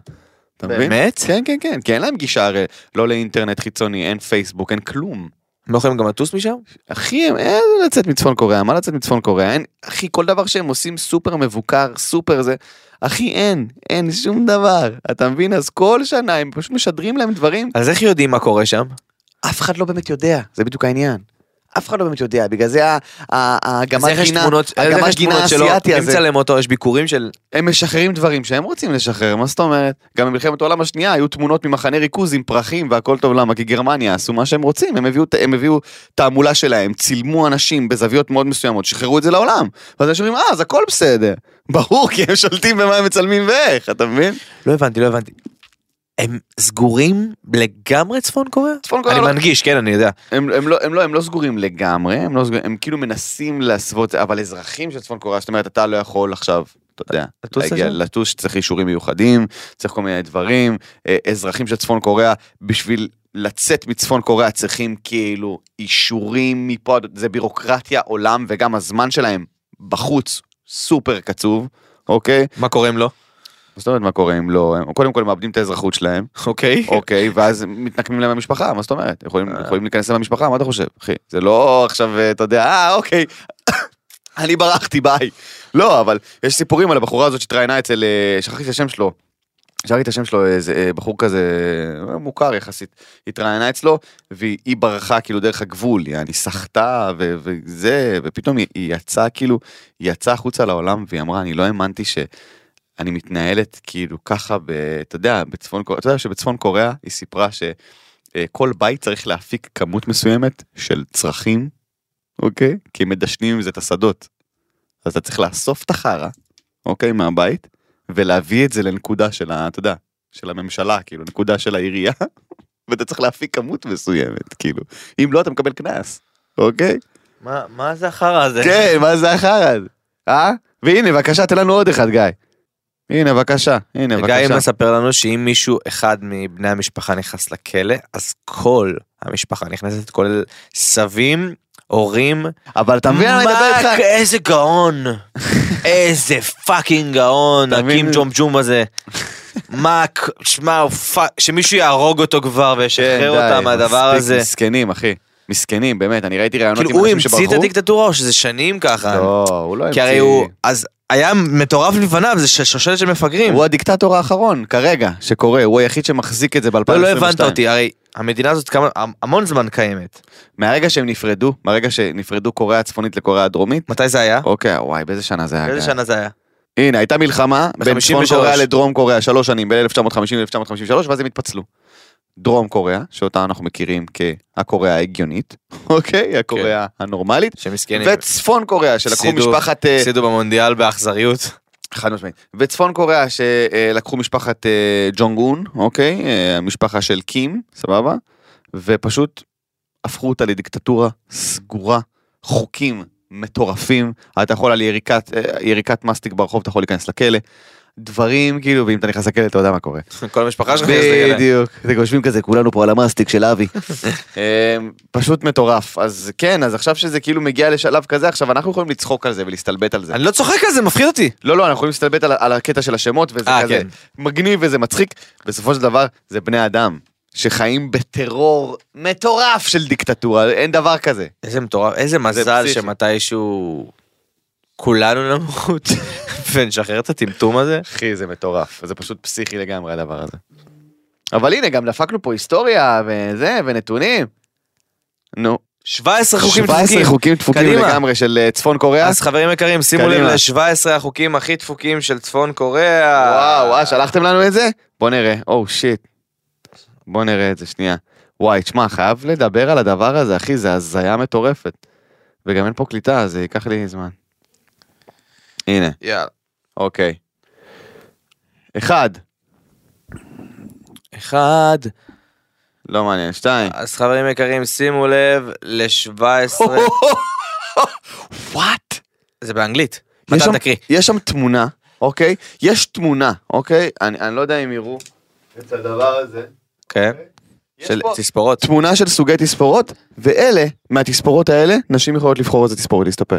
B: אתה מבין?
C: באמת?
B: כן, כן, כן, כי אין להם גישה הרי, לא לאינטרנט חיצוני, אין פייסבוק, אין כלום.
C: לא יכולים גם לטוס משם?
B: אחי, הם- אין לצאת מצפון קוריאה, מה לצאת מצפון קוריאה? אין, אחי, כל דבר שהם עושים סופר מבוקר, סופר זה, אחי, אין, אין שום דבר. אתה מבין? אז כל שנה הם פשוט משדרים להם דברים
C: אז איך יודעים מה קורה שם?
B: אף אחד לא באמת יודע, זה בדיוק העניין. אף אחד לא באמת יודע, בגלל זה ה- ה-
C: אז
B: הגמל
C: איך יש
B: גינה,
C: יש
B: גינה האסייתי הזה,
C: מצלם אותו, יש ביקורים של...
B: הם משחררים דברים שהם רוצים לשחרר, מה זאת אומרת? גם במלחמת העולם השנייה היו תמונות ממחנה ריכוז עם פרחים והכל טוב, למה? כי גרמניה עשו מה שהם רוצים, הם הביאו, הם הביאו תעמולה שלהם, צילמו אנשים בזוויות מאוד מסוימות, שחררו את זה לעולם. ואז אנשים אומרים, אה, אז הכל בסדר. ברור, כי הם שולטים במה הם מצלמים ואיך, אתה מבין?
C: לא הבנתי, לא הבנתי. הם סגורים לגמרי צפון קוריאה?
B: צפון קוריאה
C: אני
B: לא-
C: מנגיש, כן, אני יודע.
B: הם, הם, לא, הם, לא, הם לא סגורים לגמרי, הם, לא סגורים, הם כאילו מנסים להסוות, אבל אזרחים של צפון קוריאה, זאת אומרת, אתה לא יכול עכשיו, אתה יודע,
C: לטוס
B: להגיע? לטוס, צריך אישורים מיוחדים, צריך כל מיני דברים, אה, אזרחים של צפון קוריאה, בשביל לצאת מצפון קוריאה צריכים כאילו אישורים מפה, זה בירוקרטיה עולם, וגם הזמן שלהם בחוץ סופר קצוב, אוקיי?
C: מה קורה אם לא?
B: זאת אומרת, מה קורה אם לא, הם, קודם כל הם מאבדים את האזרחות שלהם,
C: אוקיי.
B: אוקיי, ואז מתנקמים להם במשפחה, מה זאת אומרת? יכולים,
C: אה.
B: יכולים להיכנס להם במשפחה, מה אתה חושב, אחי? זה לא עכשיו, אה, אתה יודע, אה, אוקיי, אני ברחתי, ביי. לא, אבל יש סיפורים על הבחורה הזאת שהתראיינה אצל, אה, שכחתי את השם שלו. שכחתי את השם שלו, איזה בחור כזה מוכר יחסית, התראיינה אצלו, והיא היא ברחה כאילו דרך הגבול, יעני סחטה ו- וזה, ופתאום היא, היא יצאה כאילו, היא יצאה החוצה לעולם והיא אמרה, אני לא האמנתי שאני מתנהלת כאילו ככה, ב, אתה יודע, בצפון אתה יודע שבצפון קוריאה היא סיפרה שכל בית צריך להפיק כמות מסוימת של צרכים, אוקיי? כי הם מדשנים עם זה את השדות. אז אתה צריך לאסוף את החרא, אוקיי, מהבית, ולהביא את זה לנקודה של ה... אתה יודע, של הממשלה, כאילו, נקודה של העירייה, ואתה צריך להפיק כמות מסוימת, כאילו. אם לא, אתה מקבל קנס, אוקיי?
C: מה, מה זה החרא הזה?
B: כן, מה זה החרא הזה? אה? והנה, בבקשה, תן לנו עוד אחד, גיא. הנה, בבקשה, הנה,
C: גיא
B: בבקשה.
C: מספר לנו שאם מישהו אחד מבני המשפחה נכנס לכלא, אז כל המשפחה נכנסת, כולל סבים, הורים.
B: אבל אתה מבין, אני מדבר איתך...
C: איזה גאון. איזה fucking גאון? הקים ג'ום ג'ום הזה. מה, שמע, שמישהו יהרוג אותו כבר
B: כן,
C: וישחרר
B: די,
C: אותם מהדבר
B: מספיק
C: הזה.
B: מסכנים, אחי. מסכנים, באמת, אני ראיתי ראיונות
C: כאילו
B: עם
C: הוא
B: אנשים
C: המציא את
B: שברחו.
C: הדיקטטורה או שזה שנים ככה?
B: לא, הוא לא
C: כי הרי
B: המציא.
C: הוא, אז היה מטורף לפניו, זה ש- שושלת של מפגרים.
B: הוא הדיקטטור האחרון, כרגע, שקורה, הוא היחיד שמחזיק את זה ב-2022.
C: לא, לא הבנת אותי, הרי המדינה הזאת כמה, המון זמן קיימת.
B: מהרגע שהם נפרדו, מהרגע שנפרדו קוריאה הצפונית לקוריאה הדרומית,
C: מתי זה היה?
B: אוקיי, וואי, באיזה שנה זה היה?
C: באיזה
B: גיא?
C: שנה זה היה?
B: הנה, הייתה מלחמה בין צפון
C: ב-53.
B: קוריאה לדרום קוריאה, שלוש שנים, ב-1950-1953, ואז הם התפצלו. דרום קוריאה, שאותה אנחנו מכירים כהקוריאה ההגיונית, אוקיי? הקוריאה הנורמלית,
C: שמסכנים.
B: וצפון קוריאה, שלקחו
C: הפסידו-
B: משפחת... אה,
C: הפסידו במונדיאל באכזריות.
B: חד משמעית. וצפון קוריאה שלקחו משפחת אה, ג'ונג און, אוקיי? אה, המשפחה של קים, סבבה? ופשוט הפכו אותה לדיקטטורה סגורה, חוקים מטורפים, אתה יכול על יריקת, יריקת מסטיק ברחוב, אתה יכול להיכנס לכלא. דברים כאילו, ואם אתה נכנס לכלא אתה יודע מה קורה.
C: כל המשפחה שלך נכנסת לכלא.
B: בדיוק, אתם יושבים כזה, כולנו פה על המסטיק של אבי. אה, פשוט מטורף. אז כן, אז עכשיו שזה כאילו מגיע לשלב כזה, עכשיו אנחנו יכולים לצחוק על זה ולהסתלבט על זה.
C: אני לא צוחק על זה, מפחיד אותי.
B: לא, לא, אנחנו יכולים להסתלבט על, על הקטע של השמות, וזה
C: אה,
B: כזה
C: כן.
B: מגניב וזה מצחיק. בסופו של דבר, זה בני אדם שחיים בטרור מטורף של דיקטטורה, אין דבר כזה.
C: איזה מטורף, איזה מזל. שמתישהו כולנו נמות ונשחרר את הטמטום הזה.
B: אחי, זה מטורף, זה פשוט פסיכי לגמרי הדבר הזה. אבל הנה, גם דפקנו פה היסטוריה וזה, ונתונים. נו,
C: 17 חוקים
B: 17
C: דפוקים.
B: חוקים דפוקים
C: קדימה.
B: לגמרי של אה, צפון קוריאה.
C: אז חברים יקרים, שימו לב
B: קדימה.
C: ל-17 החוקים הכי דפוקים של צפון קוריאה.
B: וואו, אה, שלחתם לנו את זה? בוא נראה, או שיט. בוא נראה את זה שנייה. וואי, תשמע, חייב לדבר על הדבר הזה, אחי, זה הזיה מטורפת. וגם אין פה קליטה, אז זה ייקח לי זמן. הנה,
C: יאללה.
B: אוקיי. אחד,
C: אחד.
B: לא מעניין, שתיים.
C: אז חברים יקרים, שימו לב ל-17.
B: וואט?
C: זה באנגלית.
B: יש שם-
C: מתן תקריא.
B: יש שם תמונה, אוקיי? יש תמונה, אוקיי? אני אני לא יודע אם יראו את הדבר הזה.
C: כן.
B: יש
C: של
B: פה
C: תספורות.
B: תמונה של סוגי תספורות, ואלה, מהתספורות האלה, נשים יכולות לבחור איזה תספורת להסתפר.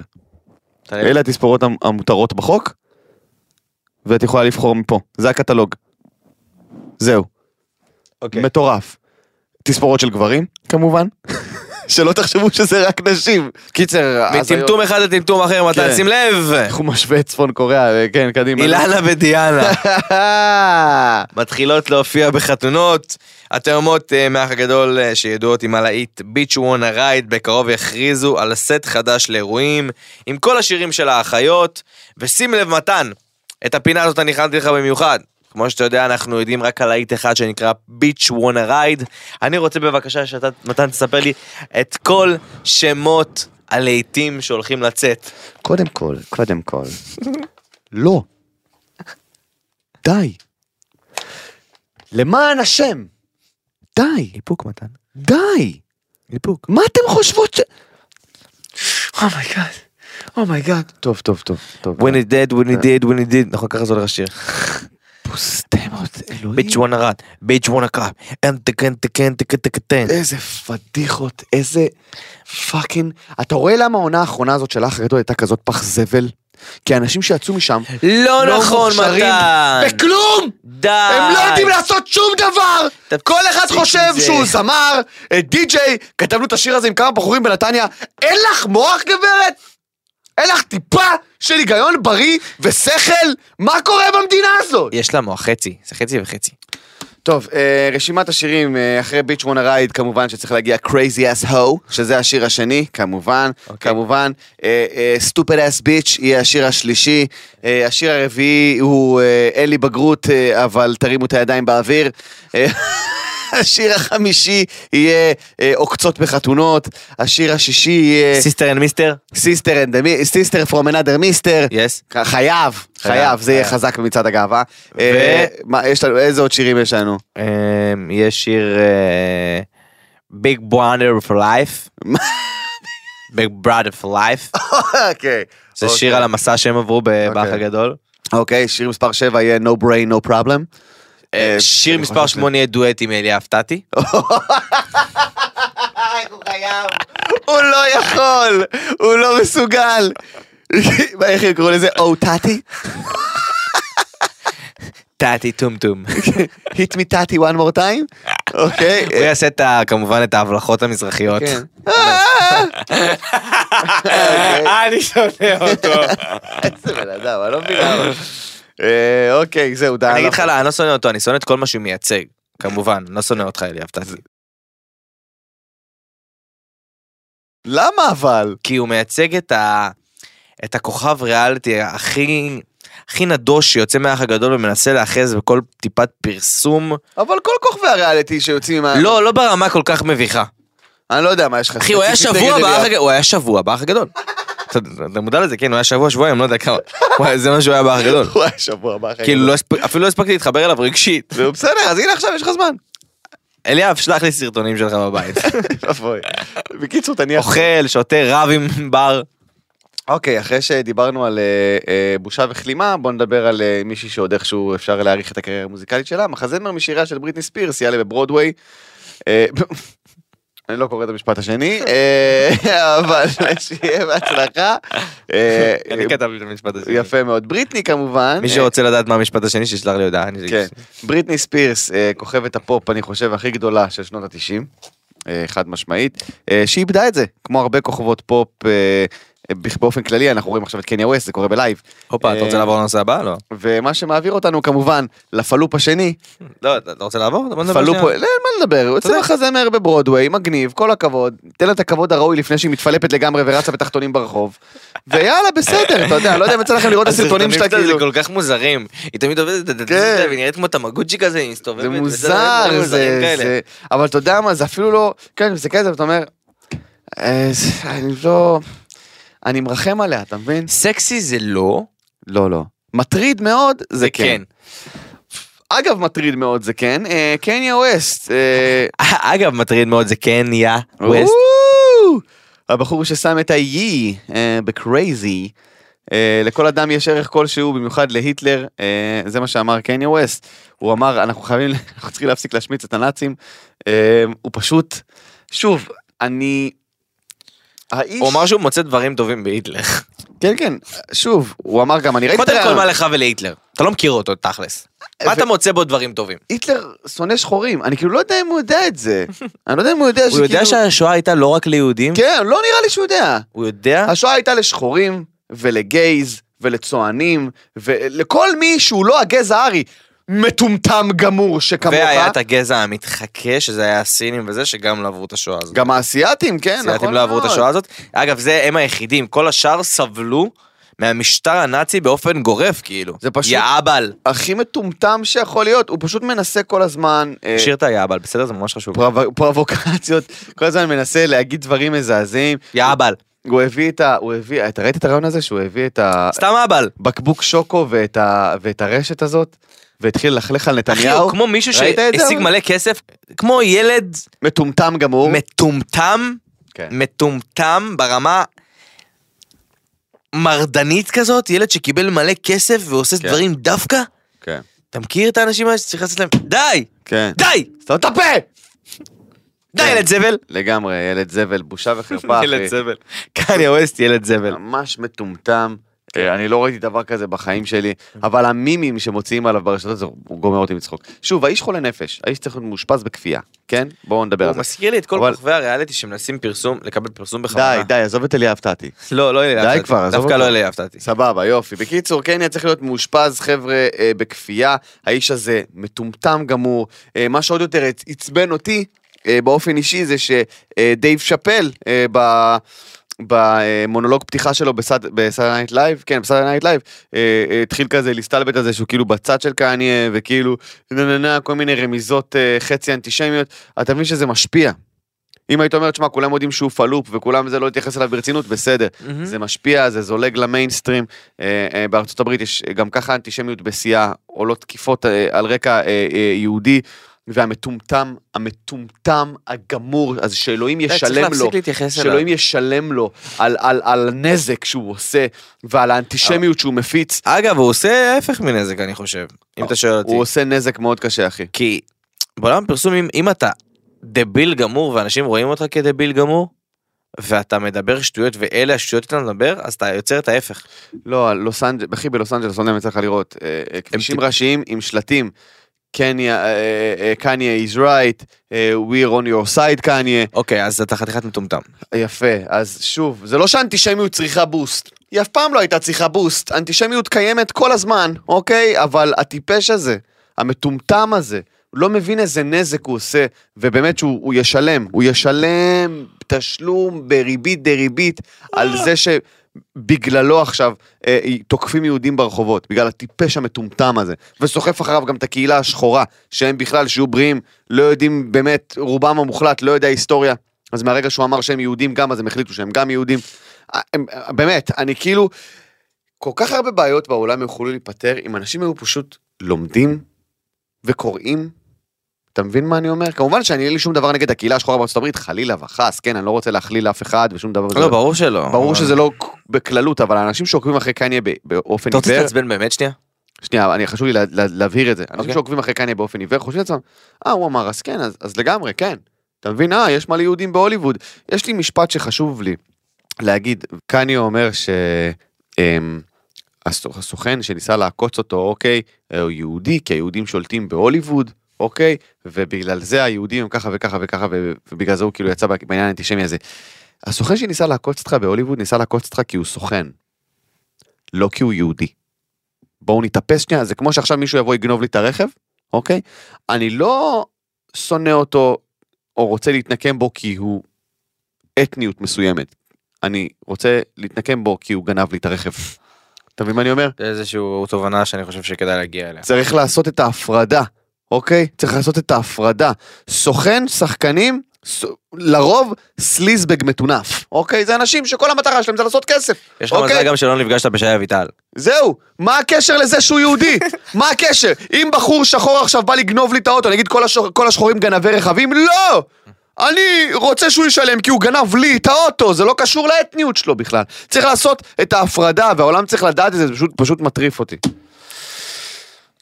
B: אלה התספורות המ- המותרות בחוק, ואת יכולה לבחור מפה. זה הקטלוג. זהו,
C: אוקיי.
B: מטורף. תספורות של גברים, כמובן. שלא תחשבו שזה רק נשים. קיצר,
C: מטמטום אחד לטמטום אחר, מתן,
B: כן.
C: שים לב.
B: איך הוא משווה את צפון קוריאה, כן, קדימה.
C: אילנה ודיאנה. מתחילות להופיע בחתונות. התאומות אה, מהאח הגדול אה, שידועות עם הלהיט bitch wanna ride בקרוב יכריזו על סט חדש לאירועים עם כל השירים של האחיות. ושים לב מתן, את הפינה הזאת אני הכנתי לך במיוחד. כמו שאתה יודע אנחנו יודעים רק על להיט אחד שנקרא bitch wanna ride. אני רוצה בבקשה שאתה מתן תספר לי את כל שמות הלהיטים שהולכים לצאת.
B: קודם כל, קודם כל. לא. די. למען השם. די.
C: איפוק מתן.
B: די.
C: איפוק.
B: מה אתם חושבות ש...
C: אומייגאד. אומייגאד.
B: טוב, טוב, טוב, טוב.
C: When it dead, when it did, when it did, נכון ככה זה הולך לשיר.
B: פוסטמות, אלוהים.
C: ביץ' וואנה רט, ביץ' וואנה קאפ, אין תקן תקן תקן תקן.
B: איזה פדיחות, איזה פאקינג... אתה רואה למה העונה האחרונה הזאת של האח הגדול הייתה כזאת פח זבל? כי האנשים שיצאו משם
C: לא נכון
B: מוכשרים
C: מתן.
B: בכלום!
C: די.
B: הם לא יודעים לעשות שום דבר! כל אחד חושב
C: זה.
B: שהוא זמר, אה, די-ג'יי, כתבנו את השיר הזה עם כמה בחורים בנתניה, אין לך מוח גברת? אין לך טיפה של היגיון בריא ושכל? מה קורה במדינה הזאת?
C: יש לה מוח חצי, זה חצי וחצי.
B: טוב, אה, רשימת השירים אה, אחרי ביץ' וואנה רייד, כמובן שצריך להגיע Crazy Ass Ho, שזה השיר השני, כמובן,
C: אוקיי.
B: כמובן. אה, Stupid Ass Bitch יהיה השיר השלישי. אה, השיר הרביעי הוא אה, אין לי בגרות, אה, אבל תרימו את הידיים באוויר. אה, השיר החמישי יהיה אה, עוקצות בחתונות. השיר השישי יהיה
C: sister and
B: mister? And the- Sister from another Mister.
C: Yes.
B: חייב, חייב, זה יהיה. חזק במצעד הגאווה.
C: ו-
B: אה, יש לנו, איזה עוד שירים יש לנו?
C: אמ, יש שיר ביג בראדר for life. ביג בראדר for life.
B: אוקיי.
C: זה
B: אוקיי.
C: שיר על המסע שהם עברו באח הגדול.
B: אוקיי, שיר מספר 7 יהיה No Brain No Problem. אה,
C: שיר
B: אני
C: מספר
B: חושב ש-
C: 8 יהיה דואט עם אליה אפתתי.
B: הוא לא יכול, הוא לא מסוגל. מה, איך יקראו לזה? או טאטי?
C: טאטי טום טום.
B: hit me טאטי one more time? אוקיי.
C: הוא יעשה את ה- כמובן את ההבלחות המזרחיות.
B: כן. אה,
C: אני שונא אותו.
B: איזה בן אדם, אני לא מבין למה. אה, אוקיי, זהו, די.
C: אני אגיד לך, לא, אני לא שונא אותו, אני שונא את כל מה שהוא מייצג. כמובן, אני לא שונא אותך אליה אפתתי.
B: למה אבל?
C: כי הוא מייצג את ה... את הכוכב ריאליטי הכי... הכי נדוש שיוצא מהאח הגדול ומנסה להאחז בכל טיפת פרסום.
B: אבל כל כוכבי הריאליטי שיוצאים מה...
C: לא, לא ברמה כל כך מביכה.
B: אני לא יודע מה יש לך.
C: אחי, הוא היה שבוע באח. הגדול. הוא היה שבוע באח הגדול. אתה מודע לזה? כן, הוא היה שבוע, שבועיים, לא יודע כמה. זה מה שהוא היה באח הגדול.
B: הוא היה שבוע הבא. אחרי
C: כאילו, לא אפילו לא הספקתי להתחבר אליו רגשית.
B: בסדר, אז הנה עכשיו יש לך זמן.
C: אליאב, שלח לי סרטונים שלך בבית.
B: בקיצור, תניח.
C: אוכל, שותה, רב עם בר.
B: אוקיי, אחרי שדיברנו על אה, אה, בושה וכלימה, בוא נדבר על אה, מישהי שעוד איכשהו אפשר להעריך את הקריירה המוזיקלית שלה. מחזמר משיריה של בריטני ספירס יעלה בברודוויי. אה, אני לא קורא את המשפט השני, אה, אבל שיהיה בהצלחה. אה,
C: אני כתבתי את המשפט הזה.
B: יפה מאוד. בריטני כמובן.
C: מי
B: אה,
C: שרוצה לדעת מה המשפט השני, שישלח לי הודעה.
B: כן. בריטני ספירס, אה, כוכבת הפופ, אני חושב, הכי גדולה של שנות התשעים, אה, חד משמעית, אה, שאיבדה את זה, כמו הרבה כוכבות פופ אה, אה, באופן כללי, אנחנו רואים עכשיו את קניה ווסט, זה קורה בלייב.
C: הופה, אתה רוצה
B: אה,
C: לעבור לנושא הבא? לא.
B: ומה שמעביר אותנו כמובן לפלופ השני,
C: לא, אתה רוצה לעבור?
B: פלופ, אין מה לדבר, הוא יוצא. מחזמר בברודוויי, מגניב, כל הכבוד, תן לה את הכבוד הראוי לפני שהיא מתפלפת לגמרי ורצה בתחתונים ברחוב, ויאללה בסדר, אתה יודע, לא יודע אם יצא לכם לראות את הסרטונים שלה כאילו,
C: זה כל כך מוזרים. היא תמיד עובדת,
B: כן.
C: והיא נראית כמו תמגוצ'י כזה, היא מסתובבת.
B: זה מוזר, זה, אבל אתה יודע מה, זה אפילו לא, כן, זה כזה, ואתה אומר, אה, אני לא, אני מרחם עליה, אתה מבין?
C: סקסי זה לא,
B: לא, לא. מטריד מאוד, זה
C: זה
B: כן.
C: כן.
B: אגב, מטריד מאוד, זה כן. אה, קניה ווסט. אה,
C: אגב, מטריד מאוד, זה יא, ווסט.
B: הבחור ששם את ה-Ye אה, ב crazy. אה, לכל אדם יש ערך כלשהו, במיוחד להיטלר, אה, זה מה שאמר קניה ווסט. הוא אמר, אנחנו חייבים, אנחנו צריכים להפסיק להשמיץ את הנאצים. אה, הוא פשוט, שוב, אני... האיש...
C: הוא אמר שהוא מוצא דברים טובים בהיטלר.
B: כן, כן, שוב, הוא אמר גם, אני ראיתי
C: קודם כל. מה לך ולהיטלר? אתה לא מכיר אותו, תכלס. מה אתה מוצא בו דברים טובים?
B: היטלר שונא שחורים, אני כאילו לא יודע אם הוא יודע את זה. אני לא יודע אם הוא יודע
C: הוא יודע
B: שכאילו-
C: שהשואה הייתה לא רק ליהודים?
B: כן, לא נראה לי שהוא יודע.
C: הוא יודע?
B: השואה הייתה לשחורים ולגייז ולצוענים ולכל מי שהוא לא הגזע הארי מטומטם גמור שכמוך.
C: והיה את הגזע המתחכה, שזה היה הסינים וזה, שגם לא עברו את השואה הזאת.
B: גם האסייתים, כן, נכון
C: האסייתים לא עברו את
B: מאוד.
C: השואה הזאת. אגב, זה הם היחידים, כל השאר סבלו מהמשטר הנאצי באופן גורף, כאילו.
B: זה פשוט-
C: יאבל.
B: הכי מטומטם שיכול להיות, הוא פשוט מנסה כל הזמן... אה,
C: שיר את היאבל, בסדר? זה ממש חשוב.
B: פרו- פרובוקציות, כל הזמן מנסה להגיד דברים מזעזעים.
C: יאבל.
B: הוא הביא את ה... הוא הביא... אתה ראית את הרעיון הזה שהוא הביא את
C: סתם אבל.
B: הבקבוק שוקו ואת, ה... ואת הרשת הזאת? והתחיל ללכלך על
C: אחי,
B: נתניהו?
C: הוא כמו מישהו שהשיג? מלא כסף, כמו ילד
B: מטומטם גמור.
C: מטומטם,
B: כן.
C: מטומטם ברמה מרדנית כזאת, ילד שקיבל מלא כסף ועושה
B: כן.
C: דברים דווקא.
B: כן.
C: אתה מכיר את האנשים האלה שצריך לעשות להם, די!
B: כן.
C: די!
B: סתום את הפה!
C: די
B: כן.
C: ילד זבל!
B: לגמרי, ילד זבל, בושה וחרפה, אחי.
C: ילד זבל. קניה ווסט ילד זבל.
B: ממש מטומטם. אה, אני לא ראיתי דבר כזה בחיים שלי, אבל המימים שמוציאים עליו ברשתות, זה הוא גומר אותי מצחוק. שוב, האיש חולה נפש, האיש צריך להיות מאושפז בכפייה, כן? בואו נדבר על
C: הוא
B: זה.
C: מזכיר לי את כל כוכבי הריאליטי שמנסים פרסום, לקבל פרסום בכוונה.
B: די, די, עזוב את אליאב טאטי.
C: לא, לא אלי
B: די
C: אהבתי.
B: כבר, עזוב
C: דווקא. לא אלי אהבתי.
B: סבבה, יופי. בקיצור, קניה צריך להיות מאושפז, חבר'ה, אה, בכפייה. האיש הזה מטומטם גמור. אה, מה שעוד יותר עצ- עצבן אותי באופן אישי זה שדייב שאפל. במונולוג פתיחה שלו ב Saturday Night Live, כן, ב Saturday Night Live, התחיל כזה להסתלבט על זה שהוא כאילו בצד של קניה, וכאילו, נה נה נה, כל מיני רמיזות אה, חצי אנטישמיות, אתה מבין שזה משפיע. אם היית אומרת, שמע, כולם יודעים שהוא פלופ, וכולם זה לא להתייחס אליו ברצינות, בסדר. זה משפיע, זה זולג למיינסטרים. אה, אה, בארצות הברית יש גם ככה אנטישמיות בשיאה, עולות תקיפות אה, על רקע אה, אה, יהודי, והמטומטם, המטומטם הגמור, אז שאלוהים ישלם לו. שאלוהים ישלם לו על, על, על הנזק שהוא עושה, ועל האנטישמיות שהוא מפיץ.
C: אגב, הוא עושה ההפך מנזק, אני חושב, אם אתה שואל אותי.
B: הוא עושה נזק מאוד קשה, אחי.
C: כי בעולם הפרסום, אם, אם אתה דביל גמור ואנשים רואים אותך כדביל גמור, ואתה מדבר שטויות ואלה השטויות שאתה מדבר, אז אתה יוצר את ההפך.
B: לא, לוס אנג'לס, אחי בלוס אנג'לס, לא יודע אם יצא לך לראות, אה, אה, כבישים ראשיים עם שלטים, קניה, קניה is right, אה, we're on your side קניה,
C: אוקיי, אז אתה חתיכת מטומטם.
B: יפה, אז שוב, זה לא שאנטישמיות צריכה בוסט, היא אף פעם לא הייתה צריכה בוסט, אנטישמיות קיימת כל הזמן, אוקיי? אבל הטיפש הזה, המטומטם הזה, הוא לא מבין איזה נזק הוא עושה, ובאמת שהוא הוא ישלם, הוא ישלם תשלום בריבית דריבית על זה שבגללו עכשיו אה, תוקפים יהודים ברחובות, בגלל הטיפש המטומטם הזה, וסוחף אחריו גם את הקהילה השחורה, שהם בכלל, שיהיו בריאים, לא יודעים באמת, רובם המוחלט לא יודע היסטוריה, אז מהרגע שהוא אמר שהם יהודים גם, אז הם החליטו שהם גם יהודים. אה, הם, אה, באמת, אני כאילו, כל כך הרבה בעיות בעולם יכולו להיפתר אם אנשים היו פשוט לומדים וקוראים. אתה מבין מה אני אומר? כמובן שאני אין לי שום דבר נגד הקהילה השחורה בארצות הברית, חלילה וחס, כן, אני לא רוצה להכליל אף אחד ושום דבר.
C: לא, ברור שלא.
B: ברור שזה לא בכללות, אבל האנשים שעוקבים אחרי קניה באופן
C: אתה רוצה
B: עיוור,
C: להתעצבן באמת שנייה?
B: שנייה, אני חשוב לי לה- לה- להבהיר את זה. אנשים
C: אוקיי.
B: שעוקבים אחרי קניה באופן עיוור חושבים לעצמם, אה, הוא אמר, אז כן, אז, אז לגמרי, כן. אתה מבין? אה, יש מלא יהודים בהוליווד. יש לי משפט שחשוב לי להגיד, קניה אומר ש... אמ, הסוכ- הסוכן שניסה לעקוץ אותו, אוקיי, הוא יהודי, כי היהודים שולטים בהוליווד, אוקיי, ובגלל זה היהודים הם ככה וככה וככה, ובגלל זה הוא כאילו יצא בעניין האנטישמי הזה. הסוכן שניסה לעקוץ אותך בהוליווד, ניסה לעקוץ אותך כי הוא סוכן, לא כי הוא יהודי. בואו נתאפס שנייה, זה כמו שעכשיו מישהו יבוא יגנוב לי את הרכב, אוקיי? אני לא שונא אותו או רוצה להתנקם בו כי הוא אתניות מסוימת. אני רוצה להתנקם בו כי הוא גנב לי את הרכב. אתה מבין מה אני אומר?
C: זה איזושהי תובנה שאני חושב שכדאי להגיע אליה.
B: צריך לעשות את ההפרדה, אוקיי? צריך לעשות את ההפרדה. סוכן, שחקנים, ס... לרוב סליזבג מטונף, אוקיי? זה אנשים שכל המטרה שלהם זה לעשות כסף.
C: יש לך
B: אוקיי?
C: מזל גם שלא נפגשת בשי אביטל.
B: זהו, מה הקשר לזה שהוא יהודי? מה הקשר? אם בחור שחור עכשיו בא לגנוב לי את האוטו, נגיד כל, השחור, כל השחורים גנבי רכבים? לא! אני רוצה שהוא ישלם כי הוא גנב לי את האוטו, זה לא קשור לאתניות שלו בכלל. צריך לעשות את ההפרדה, והעולם צריך לדעת את זה, זה פשוט, פשוט מטריף אותי.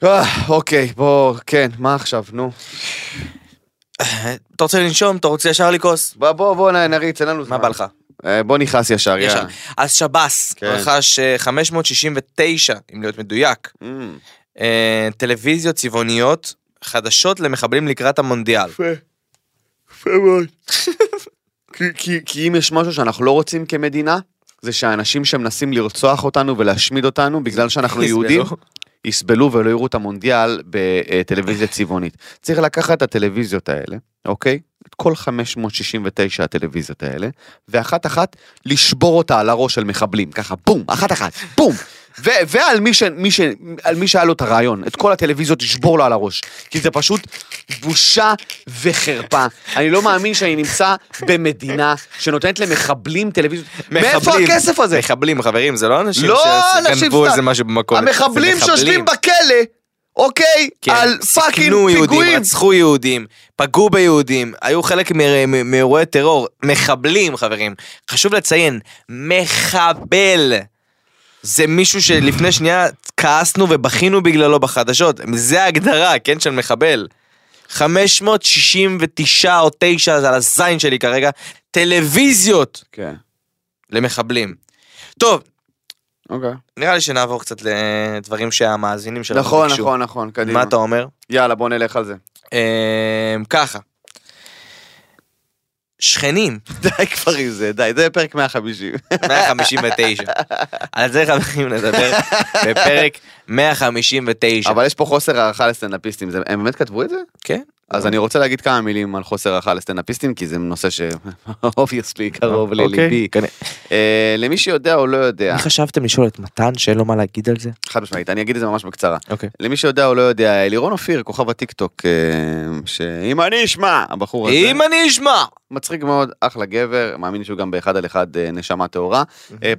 B: אה, אוקיי, בוא, כן, מה עכשיו, נו.
C: אתה רוצה לנשום? אתה רוצה ישר לכוס?
B: בוא, בוא, בוא נריץ, אין לנו זמן.
C: מה בא לך?
B: אה, בוא נכנס ישר. יאללה.
C: אז שב"ס
B: כן.
C: רכש אה, 569, אם להיות מדויק, אה, טלוויזיות צבעוניות חדשות למחבלים לקראת המונדיאל.
B: יפה, יפה מאוד. כי, אם יש משהו שאנחנו לא רוצים כמדינה, זה שהאנשים שמנסים לרצוח אותנו ולהשמיד אותנו בגלל שאנחנו. יהודים, יסבלו ולא יראו את המונדיאל בטלוויזיה צבעונית. צריך לקחת את הטלוויזיות האלה, אוקיי? את כל 569 הטלוויזיות האלה, ואחת אחת לשבור אותה על הראש של מחבלים, ככה בום, אחת אחת, בום. ו- ועל מי, ש- מי, ש- על מי שהיה לו את הרעיון, את כל הטלוויזיות לשבור לו על הראש. כי זה פשוט בושה וחרפה. אני לא מאמין שאני נמצא במדינה שנותנת למחבלים טלוויזיות. מאיפה
C: מחבלים.
B: הכסף הזה?
C: מחבלים, חברים, זה לא אנשים
B: לא אנשים
C: שגנבו
B: סתם.
C: איזה משהו במכולת. זה
B: המחבלים
C: מחבלים.
B: שיושבים בכלא, אוקיי?
C: כן,
B: על fucking
C: סיכנו יהודים,
B: פיגועים.
C: רצחו יהודים, פגעו ביהודים, היו חלק מ- מ- מאירועי טרור, מחבלים חברים. חשוב לציין, מחבל. זה מישהו שלפני שנייה כעסנו ובכינו בגללו בחדשות, זה ההגדרה, כן, של מחבל. 569 או 9, זה על הזין שלי כרגע, טלוויזיות
B: כן.
C: למחבלים. טוב,
B: אוקיי.
C: נראה לי שנעבור קצת לדברים שהמאזינים שלנו
B: נכון,
C: ביקשו.
B: נכון, נכון, קדימה.
C: מה אתה אומר?
B: יאללה, בוא נלך על זה.
C: אמ, ככה. שכנים,
B: די כבר עם זה, די, זה פרק 150.
C: 159. על זה חברים נדבר בפרק 159.
B: אבל יש פה חוסר הערכה לסטנדאפיסטים, הם באמת כתבו את זה?
C: כן.
B: אז אני רוצה להגיד כמה מילים על חוסר הערכה לסטנדאפיסטים, כי זה נושא ש obviously קרוב
C: אוקיי.
B: לליבי.
C: כן.
B: אה, למי שיודע או לא יודע,
C: חשבתם לשאול את מתן שאין לו מה להגיד על זה?
B: חד משמעית, אני אגיד את זה ממש בקצרה.
C: אוקיי.
B: למי שיודע או לא יודע, לירון אופיר, כוכב הטיקטוק, אה, שאם אני אשמע, הבחור הזה,
C: אם אני אשמע.
B: מצחיק מאוד, אחלה גבר, מאמין שהוא גם באחד על אחד אה, נשמה טהורה.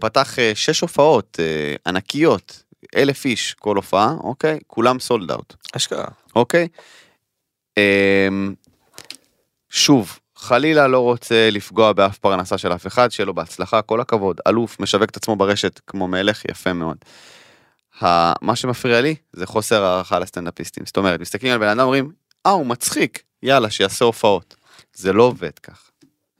B: פתח שש הופעות ענקיות, אלף איש כל הופעה, אוקיי? כולם סולד אאוט.
C: אשכרה.
B: אוקיי? שוב, חלילה לא רוצה לפגוע באף פרנסה של אף אחד, שיהיה לו בהצלחה, כל הכבוד, אלוף, משווק את עצמו ברשת כמו מלך, יפה מאוד. מה שמפריע לי זה חוסר הערכה לסטנדאפיסטים. זאת אומרת, מסתכלים על בן אדם אומרים, אה, הוא מצחיק, יאללה, שיעשה הופעות. זה לא עובד ככה.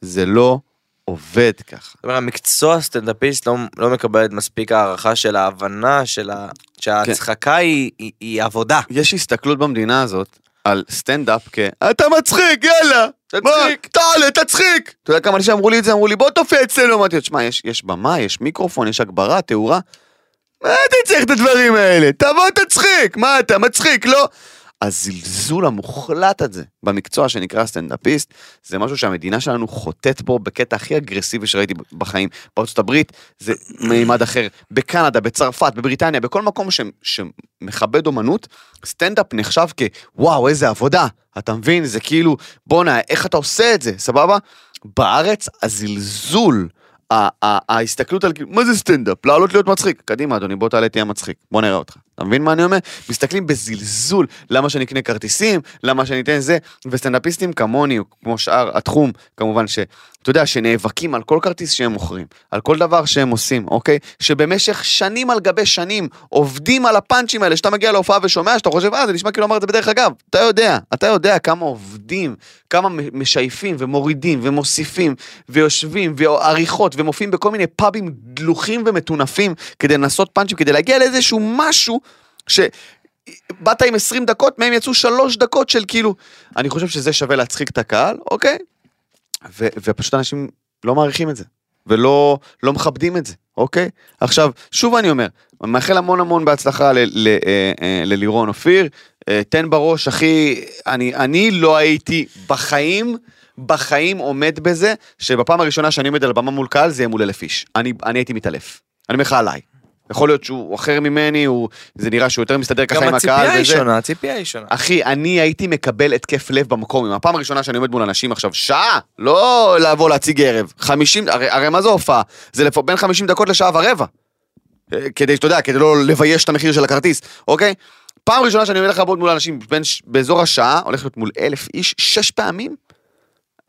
B: זה לא עובד ככה.
C: זאת אומרת, המקצוע סטנדאפיסט לא, לא מקבל את מספיק הערכה של ההבנה של ה... שההצחקה היא, היא, היא עבודה.
B: יש הסתכלות במדינה הזאת על סטנדאפ כ... אתה מצחיק, יאללה!
C: תצחיק.
B: תעלה, תצחיק! אתה יודע כמה אנשים אמרו לי את זה? אמרו לי, בוא תופיע אצלנו. אמרתי לו, תשמע, יש, יש במה, יש מיקרופון, יש הגברה, תאורה. מה אתה צריך את הדברים האלה? תבוא תצחיק! מה אתה מצחיק, לא? הזלזול המוחלט הזה במקצוע שנקרא סטנדאפיסט, זה משהו שהמדינה שלנו חוטאת בו בקטע הכי אגרסיבי שראיתי בחיים. בארצות הברית זה מימד אחר, בקנדה, בצרפת, בבריטניה, בכל מקום ש, שמכבד אומנות, סטנדאפ נחשב כוואו איזה עבודה, אתה מבין? זה כאילו, בואנה, איך אתה עושה את זה, סבבה? בארץ הזלזול, ההסתכלות על כאילו, מה זה סטנדאפ? לעלות להיות מצחיק. קדימה אדוני, בוא תעלה תהיה מצחיק, בוא נראה אותך. אתה מבין מה אני אומר? מסתכלים בזלזול, למה שאני אקנה כרטיסים, למה שאני אתן זה, וסטנדאפיסטים כמוני, כמו שאר התחום, כמובן ש... אתה יודע, שנאבקים על כל כרטיס שהם מוכרים, על כל דבר שהם עושים, אוקיי? שבמשך שנים על גבי שנים עובדים על הפאנצ'ים האלה, שאתה מגיע להופעה ושומע, שאתה חושב, אה, זה נשמע כאילו אמר את זה בדרך אגב. אתה יודע, אתה יודע כמה עובדים, כמה משייפים ומורידים ומוסיפים ויושבים ועריכות ומופיעים בכל מיני פאבים דלוחים ומטונפים כדי לנסות פאנצ'ים, כדי להגיע לאיזשהו משהו ש... באת עם 20 דקות, מהם יצאו 3 דקות של כאילו, אני חושב שזה שווה להצחיק את הקהל, אוקיי? ו- ופשוט אנשים לא מעריכים את זה, ולא לא מכבדים את זה, אוקיי? עכשיו, שוב אני אומר, מאחל המון המון בהצלחה אה, אה, ללירון אופיר, אה, תן בראש, אחי, אני, אני לא הייתי בחיים, בחיים עומד בזה, שבפעם הראשונה שאני עומד על הבמה מול קהל זה יהיה מול אלף איש. אני, אני הייתי מתעלף. אני אומר לך עליי. יכול להיות שהוא אחר ממני, הוא, זה נראה שהוא יותר מסתדר ככה
C: גם
B: עם
C: הציפייה
B: הקהל
C: היא
B: וזה.
C: שונה, הציפייה היא שונה.
B: אחי, אני הייתי מקבל התקף לב במקום. עם הפעם הראשונה שאני עומד מול אנשים עכשיו, שעה, לא לבוא להציג ערב. 50, הרי, הרי מה זה הופעה? זה לפ... בין 50 דקות לשעה ורבע. אה, כדי, אתה יודע, כדי לא לבייש את המחיר של הכרטיס, אוקיי? פעם ראשונה שאני הולך לעבוד מול אנשים בין, באזור השעה, הולך להיות מול אלף איש, שש פעמים.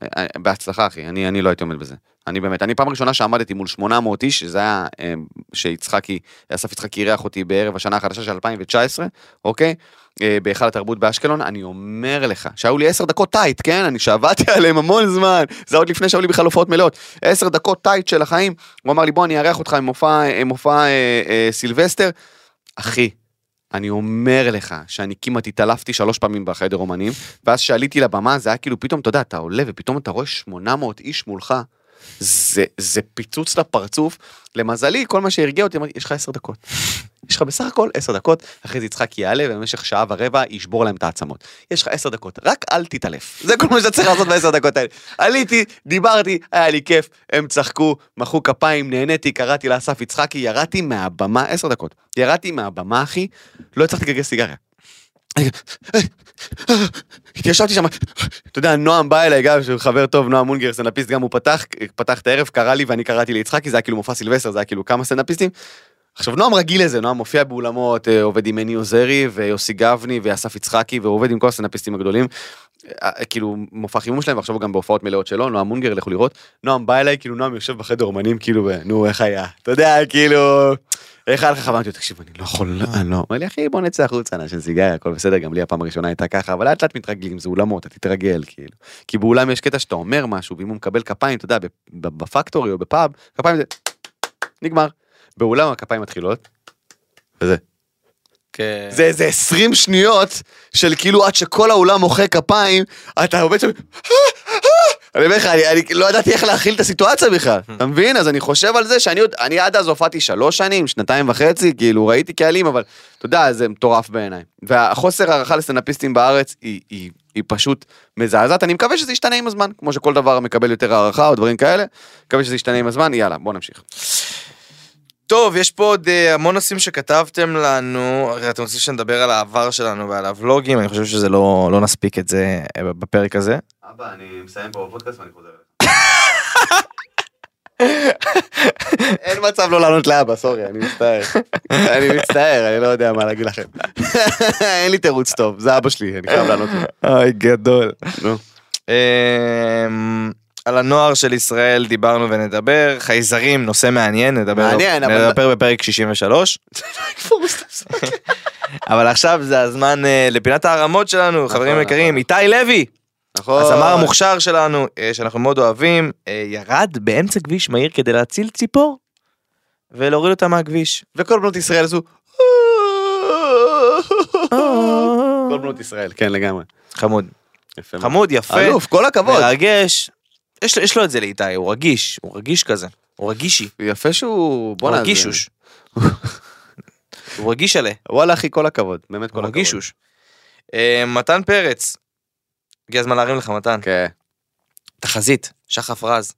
B: אה, אה, בהצלחה, אחי, אני, אני לא הייתי עומד בזה. אני באמת, אני פעם ראשונה שעמדתי מול 800 איש, שזה היה אה, שיצחקי, אסף יצחקי אירח אותי בערב השנה החדשה של 2019, אוקיי? אה, בהיכל התרבות באשקלון, אני אומר לך, שהיו לי עשר דקות טייט, כן? אני שעבדתי עליהם המון זמן, זה עוד לפני שהיו לי בכלל הופעות מלאות. עשר דקות טייט של החיים, הוא אמר לי, בוא, אני אארח אותך עם מופע, עם מופע אה, אה, סילבסטר. אחי, אני אומר לך שאני כמעט התעלפתי שלוש פעמים בחדר אומנים, ואז שעליתי לבמה זה היה כאילו פתאום, אתה יודע, אתה עולה ופתאום אתה רואה 800 איש מולך. זה, זה פיצוץ לפרצוף. למזלי, כל מה שהרגיע אותי, אמרתי, יש לך עשר דקות. יש לך בסך הכל עשר דקות, אחרי זה יצחק יעלה ובמשך שעה ורבע ישבור להם את העצמות. יש לך עשר דקות, רק אל תתעלף. זה כל מה שאתה צריך לעשות בעשר דקות האלה. עליתי, דיברתי, היה לי כיף, הם צחקו, מחאו כפיים, נהניתי, קראתי לאסף יצחקי, ירדתי מהבמה, עשר דקות. ירדתי מהבמה, אחי, לא הצלחתי לגלגל סיגריה. התיישבתי שם, אתה יודע, נועם בא אליי גם, חבר טוב, נועם מונגר, סטנדאפיסט, גם הוא פתח, פתח את הערב, קרא לי ואני קראתי ליצחקי, זה היה כאילו מופע סילבסטר, זה היה כאילו כמה סטנדאפיסטים. עכשיו נועם רגיל לזה, נועם מופיע באולמות, אה, עובד עם מני עוזרי ויוסי גבני ואסף יצחקי, והוא עובד עם כל הסטנדאפיסטים הגדולים. אה, כאילו מופע חימום שלהם ועכשיו גם בהופעות מלאות שלו, נועם מונגר, לכו לראות. נועם בא אליי, כאילו נועם יושב בחדר אומנים, כאילו, נו איך היה, אתה יודע, כאילו, איך היה לך, אמרתי לו, תקשיב, אני לא יכול, אני לא, אמר לי, אחי, בוא נצא החוצה, נעשן סיגריה, הכל בסדר, גם לי הפעם הראשונה הייתה ככה, אבל לאט לאט מתרגלים, זה אולמות, אתה תתרגל, כאילו. כי באולם יש קטע שאתה אומר משהו, ואם הוא מקבל כפיים, אתה יודע, בפקטורי או בפאב, כפיים זה, נגמר. באולם הכפיים מתחילות. וזה.
C: כן.
B: זה איזה 20 שניות של כאילו עד שכל האולם מוחא כפיים, אתה עובד שם, אני אומר לך, אני, אני לא ידעתי איך להכיל את הסיטואציה בכלל, אתה מבין? אז אני חושב על זה שאני עוד, אני עד אז הופעתי שלוש שנים, שנתיים וחצי, כאילו ראיתי קהלים, אבל אתה יודע, זה מטורף בעיניי. והחוסר הערכה לסטנדאפיסטים בארץ היא, היא, היא פשוט מזעזעת, אני מקווה שזה ישתנה עם הזמן, כמו שכל דבר מקבל יותר הערכה או דברים כאלה, מקווה שזה ישתנה עם הזמן, יאללה, בוא נמשיך.
C: טוב, יש פה עוד אה, המון נושאים שכתבתם לנו, הרי אתם רוצים שנדבר על העבר שלנו ועל הוולוגים, אני חושב שזה לא, לא נספיק את זה אה, בפרק הזה.
B: אבא, אני מסיים פה בפודקאסט ואני חוזר אין מצב לא לענות לאבא, סורי, אני מצטער. אני מצטער, אני לא יודע מה להגיד לכם. אין לי תירוץ טוב, זה אבא שלי, אני חייב לענות לו.
C: אוי, גדול.
B: נו.
C: על הנוער של ישראל דיברנו ונדבר, חייזרים, נושא מעניין, נדבר,
B: מעניין, אבל-
C: נדבר בפרק 63. אבל עכשיו זה הזמן אה, לפינת הערמות שלנו, חברים
B: נכון,
C: יקרים,
B: נכון.
C: איתי לוי,
B: נכון.
C: הזמר המוכשר שלנו, אה, שאנחנו מאוד אוהבים, אה, ירד באמצע כביש מהיר כדי להציל ציפור ולהוריד אותה מהכביש.
B: וכל בנות ישראל עשו... כל בנות ישראל, כן לגמרי.
C: חמוד.
B: יפה.
C: חמוד, יפה,
B: אלוף, כל הכבוד.
C: מרגש. יש יש לו את זה לאיתי, הוא רגיש, הוא רגיש כזה, הוא רגישי,
B: יפה שהוא...
C: הוא
B: בואנה, זה-
C: רגישוש. הוא רגיש עליה.
B: וואלה אחי, כל הכבוד. באמת כל
C: הוא
B: הכבוד.
C: רגישוש. אה, מתן פרץ, הגיע הזמן להרים לך מתן.
B: כן.
C: תחזית, שחף רז.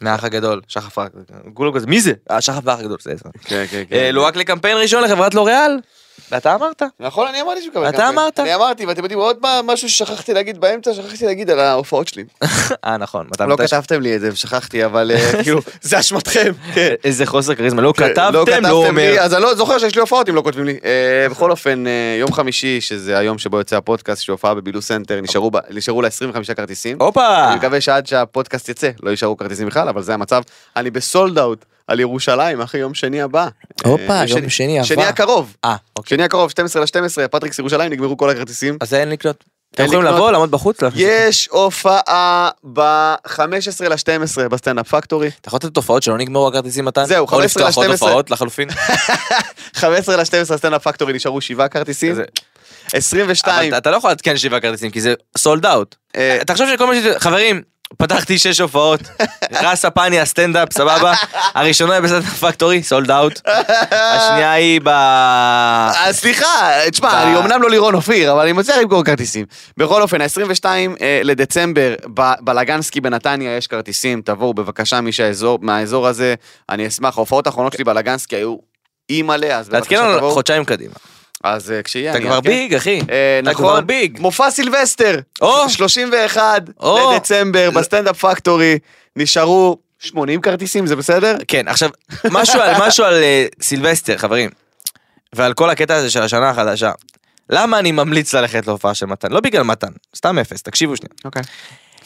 C: מהאח הגדול, שחף רז. כולם כזה, מי זה? אה, שחף והאח הגדול, זה זה.
B: כן, כן,
C: אה,
B: כן.
C: לוהק לקמפיין ראשון לחברת לוריאל. ואתה אמרת.
B: נכון, אני אמרתי שהוא מקבל
C: את
B: הקמפיין.
C: אמרת.
B: אני אמרתי, ואתם יודעים עוד משהו ששכחתי להגיד באמצע, שכחתי להגיד על ההופעות שלי.
C: אה, נכון.
B: לא
C: אתה-
B: כתבתם לי את זה ושכחתי, אבל אה, כאילו, זה אשמתכם. כן.
C: איזה חוסר כריזמה, לא
B: לא
C: כתבתם, לא אומר.
B: אז אני לא זוכר שיש לי הופעות אם לא כותבים לי. אה, בכל אופן, אה, יום חמישי, שזה היום שבו יוצא הפודקאסט, שהופעה בבילו סנטר, נשארו לה 25 כרטיסים.
C: הופה!
B: אני מקווה שעד שהפודקאסט יצא לא יישארו כרטיסים בכלל, אבל זה המצב. אני ב sold out על ירושלים, אחי, יום שני הבא.
C: הופה,
B: אה,
C: יום שני הבא.
B: שני הקרוב.
C: אה, אוקיי.
B: שני הקרוב, 12 ל-12, פטריקס ירושלים, נגמרו כל הכרטיסים.
C: אז אין לקנות. אתם יכולים. לבוא, לעמוד בחוץ?
B: יש הופעה ב-15 ל-12 בסטנדאפ פקטורי.
C: אתה יכול לתת הופעות שלא נגמרו הכרטיסים מתן?
B: זהו,
C: או
B: 15
C: לפתוח עוד
B: ל-12.
C: הופעות לחלופין?
B: 15 ל-12 סטנדאפ פקטורי נשארו שבעה כרטיסים.
C: זה-
B: 22.
C: אבל אתה לא יכול לעדכן שבעה כרטיסים כי זה sold out.
B: אה,
C: תחשוב שכל מה ש... חברים, פתחתי שש הופעות, גם הופעות סטנדאפ, סבבה? הראשונה היא בסטנדאפ פקטורי, sold out. השנייה היא ב...
B: אה, סליחה, תשמע, אני אמנם לא לירון אופיר, אבל אני מצליח למכור כרטיסים. בכל אופן, ה-22 לדצמבר, ב- בלגנסקי בנתניה יש כרטיסים, תבואו בבקשה מי שהאזור, מהאזור הזה, אני אשמח, ההופעות האחרונות שלי בלגנסקי היו אימא'לה, אז
C: תעדכן
B: בבקשה
C: לנו
B: תבואו.
C: חודשיים קדימה.
B: אז אה, כשיהיה,
C: אתה
B: אני
C: כבר
B: אעדכן.
C: ביג, אחי.
B: אה,
C: אתה כבר ביג.
B: מופע סילבסטר,
C: או.
B: 31
C: או.
B: לדצמבר בסטנדאפ פקטורי, נשארו 80 כרטיסים, זה בסדר?
C: כן, עכשיו, משהו על, משהו על אה, סילבסטר, חברים, ועל כל הקטע הזה של השנה החדשה. למה אני ממליץ ללכת להופעה של מתן? לא בגלל מתן, סתם effes, תקשיבו שנייה.
B: אוקיי.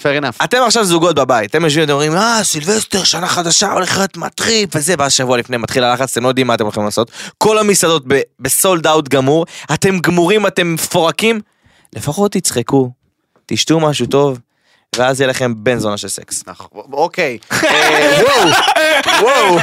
B: Fair enough.
C: אתם עכשיו זוגות בבית, אתם יושבים ואומרים, אה, סילבסטר, שנה חדשה, הולך להיות מטריף וזה, ואז שבוע לפני מתחיל הלחץ, אתם לא יודעים מה אתם הולכים לעשות. כל המסעדות ב sold out גמור, אתם גמורים, אתם מפורקים. לפחות תצחקו, תשתו משהו טוב, ואז יהיה לכם בן זונה של סקס.
B: נכון, אוקיי. אה, וואו, וואו.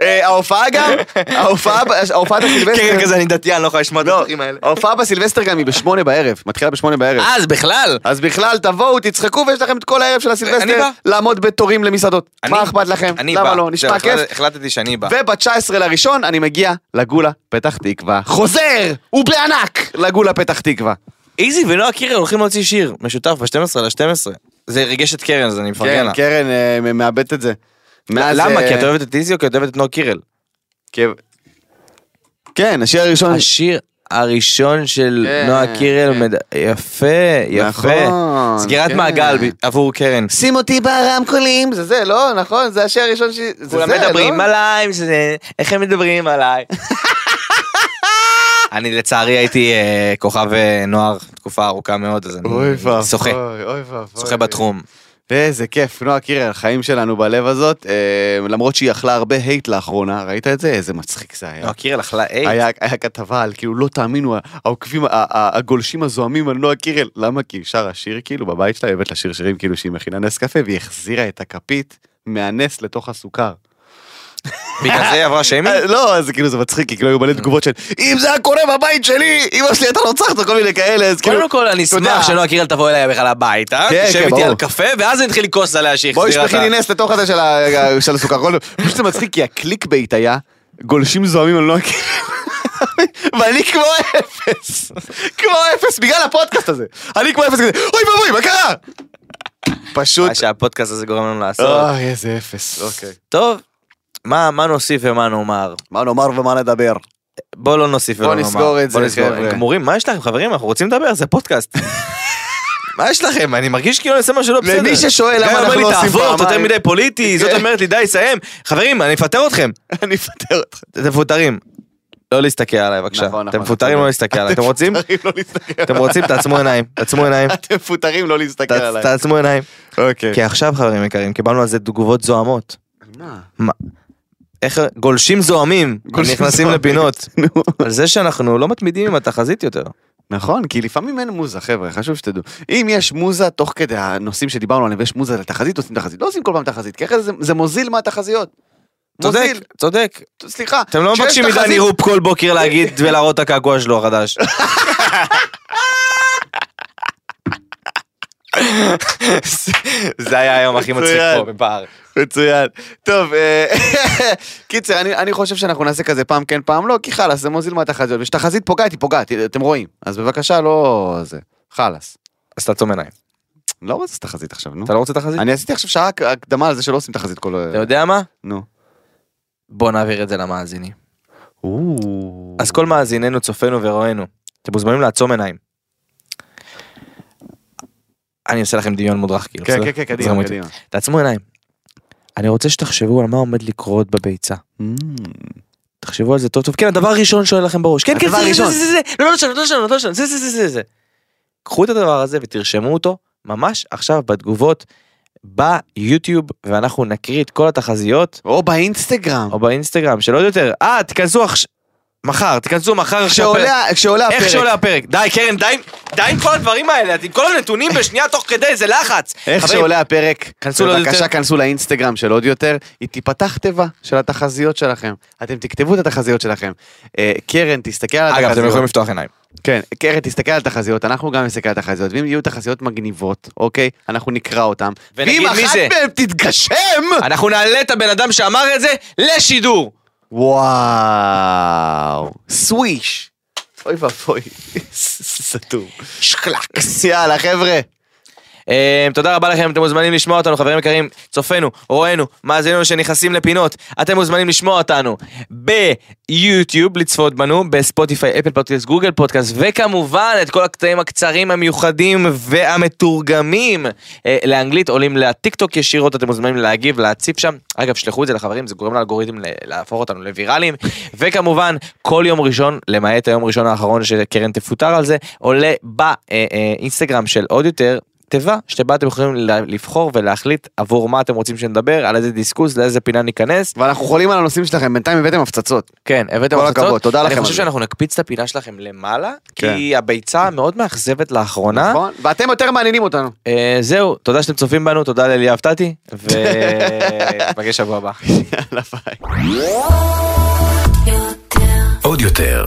B: אה, ההופעה גם, ההופעה, ב- ההופעת הסילבסטר,
C: כן, כזה אני דתי, אני לא יכול לשמוע את הדברים האלה.
B: ההופעה בסילבסטר גם היא בשמונה בערב, מתחילה בשמונה בערב.
C: אז בכלל,
B: אז בכלל תבואו, תצחקו ויש לכם את כל הערב של הסילבסטר. לעמוד בתורים למסעדות. מה אכפת לכם?
C: אני
B: למה
C: בא.
B: לא? נשמע כיף.
C: החלטתי שאני בא.
B: וב-19 לראשון אני מגיע לגולה פתח תקווה. חוזר! ובענק! לגולה פתח תקווה.
C: איזי ונועה קירל הולכים להוציא שיר משותף ב-12 ל-12. זה ריגש את קרן, אז אני מפרגן
B: כן,
C: לה.
B: קרן אה, מאבדת את זה. מאז,
C: למה?
B: אה,
C: כי את אוהבת את איזי או כי את אוהבת את נועה קירל?
B: כי- כן, השיר הראשון.
C: השיר הראשון של
B: כן,
C: נועה קירל,
B: כן.
C: מד- יפה, יפה.
B: נכון,
C: סגירת
B: כן.
C: מעגל ב- עבור קרן.
B: שים אותי ברמקולים, זה זה, לא? נכון? זה השיר הראשון ש... זה
C: כולם
B: זה,
C: מדברים
B: לא?
C: עליי, שזה- איך הם מדברים עליי. אני לצערי הייתי אה, כוכב אה, נוער תקופה ארוכה מאוד, אז אני שוחה. שוחה בתחום.
B: ואיזה כיף, נועה קירל, החיים שלנו בלב הזאת, אה, למרות שהיא אכלה הרבה הייט לאחרונה, ראית את זה? איזה מצחיק זה היה.
C: נועה קירל אכלה אייט.
B: היה, היה כתבה על כאילו לא תאמינו העוקבים הגולשים הזוהמים על נועה קירל למה כי היא שרה שיר כאילו בבית שלה היא אוהבת לשיר שירים כאילו שהיא מכינה נס קפה והיא החזירה את הכפית מהנס לתוך הסוכר.
C: בגלל זה היא עברה שיימינג?
B: אה, לא, זה כאילו זה מצחיק, כי כאילו היו מלא תגובות של אם זה היה קורה בבית שלי, אמא שלי הייתה רוצחת או כל מיני כאלה, אז כאילו...
C: קודם כל אני. אשמח שנועה קירל תבוא אליי בכלל הביתה,
B: כן,
C: תשב
B: כן,
C: איתי. על קפה, ואז אני אתחיל לכעוס עליה שהיא
B: בואי
C: החזירה את
B: שפכי
C: ה...
B: לי נס לתוך הזה של הסוכר. פשוט זה מצחיק כי ה click bait היה גולשים זוהמים על נועה קירל. ואני כמו אפס, כמו אפס בגלל הפודקאסט הזה. אני כמו אפס כזה, אוי ואבוי, מה קרה? פשוט,
C: מה שהפודקאסט הזה גורם לנו לעשות.
B: אוי איזה אפס, אוקיי.
C: טוב, מה מה נוסיף ומה נאמר?
B: מה נאמר ומה נדבר?
C: בוא לא נוסיף ולא
B: בוא
C: נאמר.
B: נסגור את זה,
C: בוא נסגור.
B: חבר'ה.
C: גמורים, מה יש לכם חברים? אנחנו רוצים לדבר, זה פודקאסט. מה יש לכם? אני מרגיש כאילו אני עושה משהו לא בסדר.
B: למי ששואל למה אנחנו לא עושים
C: תעבור, אתה יותר
B: פעמיים."
C: מדי פוליטי, זאת. אומרת לי, די, סיים. חברים, אני אפטר אתכם.
B: אני אפטר אותך.
C: אתם מפוטרים. לא להסתכל עליי בבקשה. אתם מפוטרים לא. להסתכל עליי. אתם רוצים?
B: לא
C: אתם רוצים? תעצמו עיניים. תעצמו עיניים.
B: אתם מפוטרים לא להסתכל עליי.
C: תעצמו עיניים.
B: אוקיי.
C: כי עכשיו חברים יקרים, קיבלנו על זה תגובות זוהמות.
B: מה?
C: איך גולשים זוהמים
B: גולשים
C: נכנסים
B: זוהמים.
C: לפינות.
B: נו.
C: על זה שאנחנו לא מתמידים עם התחזית יותר.
B: נכון, כי לפעמים אין מוזה, חבר'ה, חשוב שתדעו. אם יש מוזה תוך כדי הנושאים שדיברנו עליהם ויש מוזה לתחזית, עושים תחזית. לא עושים כל פעם תחזית, כי אחרי זה זה מוזיל מהתחזיות.
C: צודק,
B: מוזיל.
C: צודק.
B: סליחה.
C: אתם לא מבקשים מדני רופ כל בוקר להגיד ולהראות את הקעקוע שלו החדש. זה היה היום הכי מצחיק. פה בפער.
B: מצוין. טוב, אה, קיצר, אני, אני חושב שאנחנו נעשה כזה פעם כן פעם לא, כי חלאס, זה מוזיל מהתחזיות. וכשתחזית פוגעת, היא פוגעת, אתם רואים. אז בבקשה, לא זה. חלאס.
C: אז תעצום עיניים.
B: לא רוצה תחזית עכשיו, נו.
C: אתה לא רוצה תחזית?
B: אני עשיתי עכשיו שעה הקדמה על זה שלא עושים תחזית כל...
C: אתה יודע מה?
B: נו.
C: בוא נעביר את זה למאזינים. אז כל מאזיננו, צופינו ורואינו, אתם מוזמנים לעצום עיניים. אני עושה לכם דמיון מודרך כאילו.
B: כן? כן, כן, קדימה. קדימה.
C: תעצמו עיניים. אני רוצה שתחשבו על מה עומד לקרות בביצה.
B: Mm.
C: תחשבו על זה טוב טוב. כן, הדבר הראשון שעולה לכם בראש. כן, כן, זה, זה. זה, זה, לא, לא לשנות, לא לשנות, לא לשנות, זה, זה, זה, זה, זה. קחו את הדבר הזה ותרשמו אותו ממש עכשיו בתגובות ביוטיוב, ואנחנו נקריא את כל התחזיות,
B: או באינסטגרם.
C: או באינסטגרם, של עוד יותר. אה, תיכנסו עכשיו, מחר, תיכנסו מחר.
B: כשעולה כשעולה הפרק.
C: איך שעולה הפרק. די, קרן, די, די עם כל הדברים האלה, עם כל הנתונים בשנייה תוך כדי, זה לחץ.
B: איך שעולה הפרק,
C: כנסו לעוד
B: בבקשה
C: יותר.
B: כנסו לאינסטגרם של עוד יותר, היא תיפתח תיבה של התחזיות שלכם. אתם תכתבו את התחזיות שלכם. אה, קרן, תסתכל על
C: אגב, אתם יכולים
B: התחזיות.
C: לפתוח עיניים.
B: כן, קרן, תסתכל על התחזיות, אנחנו גם נסתכל על התחזיות, ואם יהיו תחזיות מגניבות, אוקיי, אנחנו נקרא אותן. ואם אחת. מהן תתגשם,
C: אנחנו נעלה את הבן אדם שאמר את זה לשידור.
B: וואו, סוויש. אוי ואבוי, סתום.
C: שקלק.
B: יאללה חבר'ה.
C: אה, תודה רבה לכם, אתם מוזמנים לשמוע אותנו, חברים יקרים, צופינו, רואינו, מאזינינו שנכנסים לפינות, אתם מוזמנים לשמוע אותנו ביוטיוב, לצפות בנו, בספוטיפיי, אפל פודקאסט, גוגל פודקאסט, וכמובן את כל הקטעים הקצרים, המיוחדים והמתורגמים אה, עולים לטיק טוק ישירות, אתם מוזמנים להגיב, להציף שם. אגב, שלחו את זה לחברים, זה גורם לאלגוריתם להפוך אותנו לוויראליים, וכמובן, כל יום ראשון, למעט היום ראשון האחרון שקרן תפוטר על זה, עולה באינסטגרם של עוד יותר. תיבה שבה אתם יכולים לבחור ולהחליט עבור מה אתם רוצים שנדבר, על איזה discuss, לאיזה פינה ניכנס.
B: ואנחנו חולים על הנושאים שלכם, בינתיים הבאתם הפצצות.
C: כן, הבאתם
B: כל
C: הפצצות.
B: הכבוד, תודה לכם
C: אני חושב. שאנחנו נקפיץ את הפינה שלכם למעלה,
B: כן.
C: כי הביצה מאוד מאכזבת לאחרונה.
B: נכון? ואתם יותר מעניינים אותנו.
C: אה, זהו, תודה שאתם צופים בנו, תודה לאליאב טאטי, ונפגש שבוע הבא.
B: יאללה ביי.
A: עוד יותר,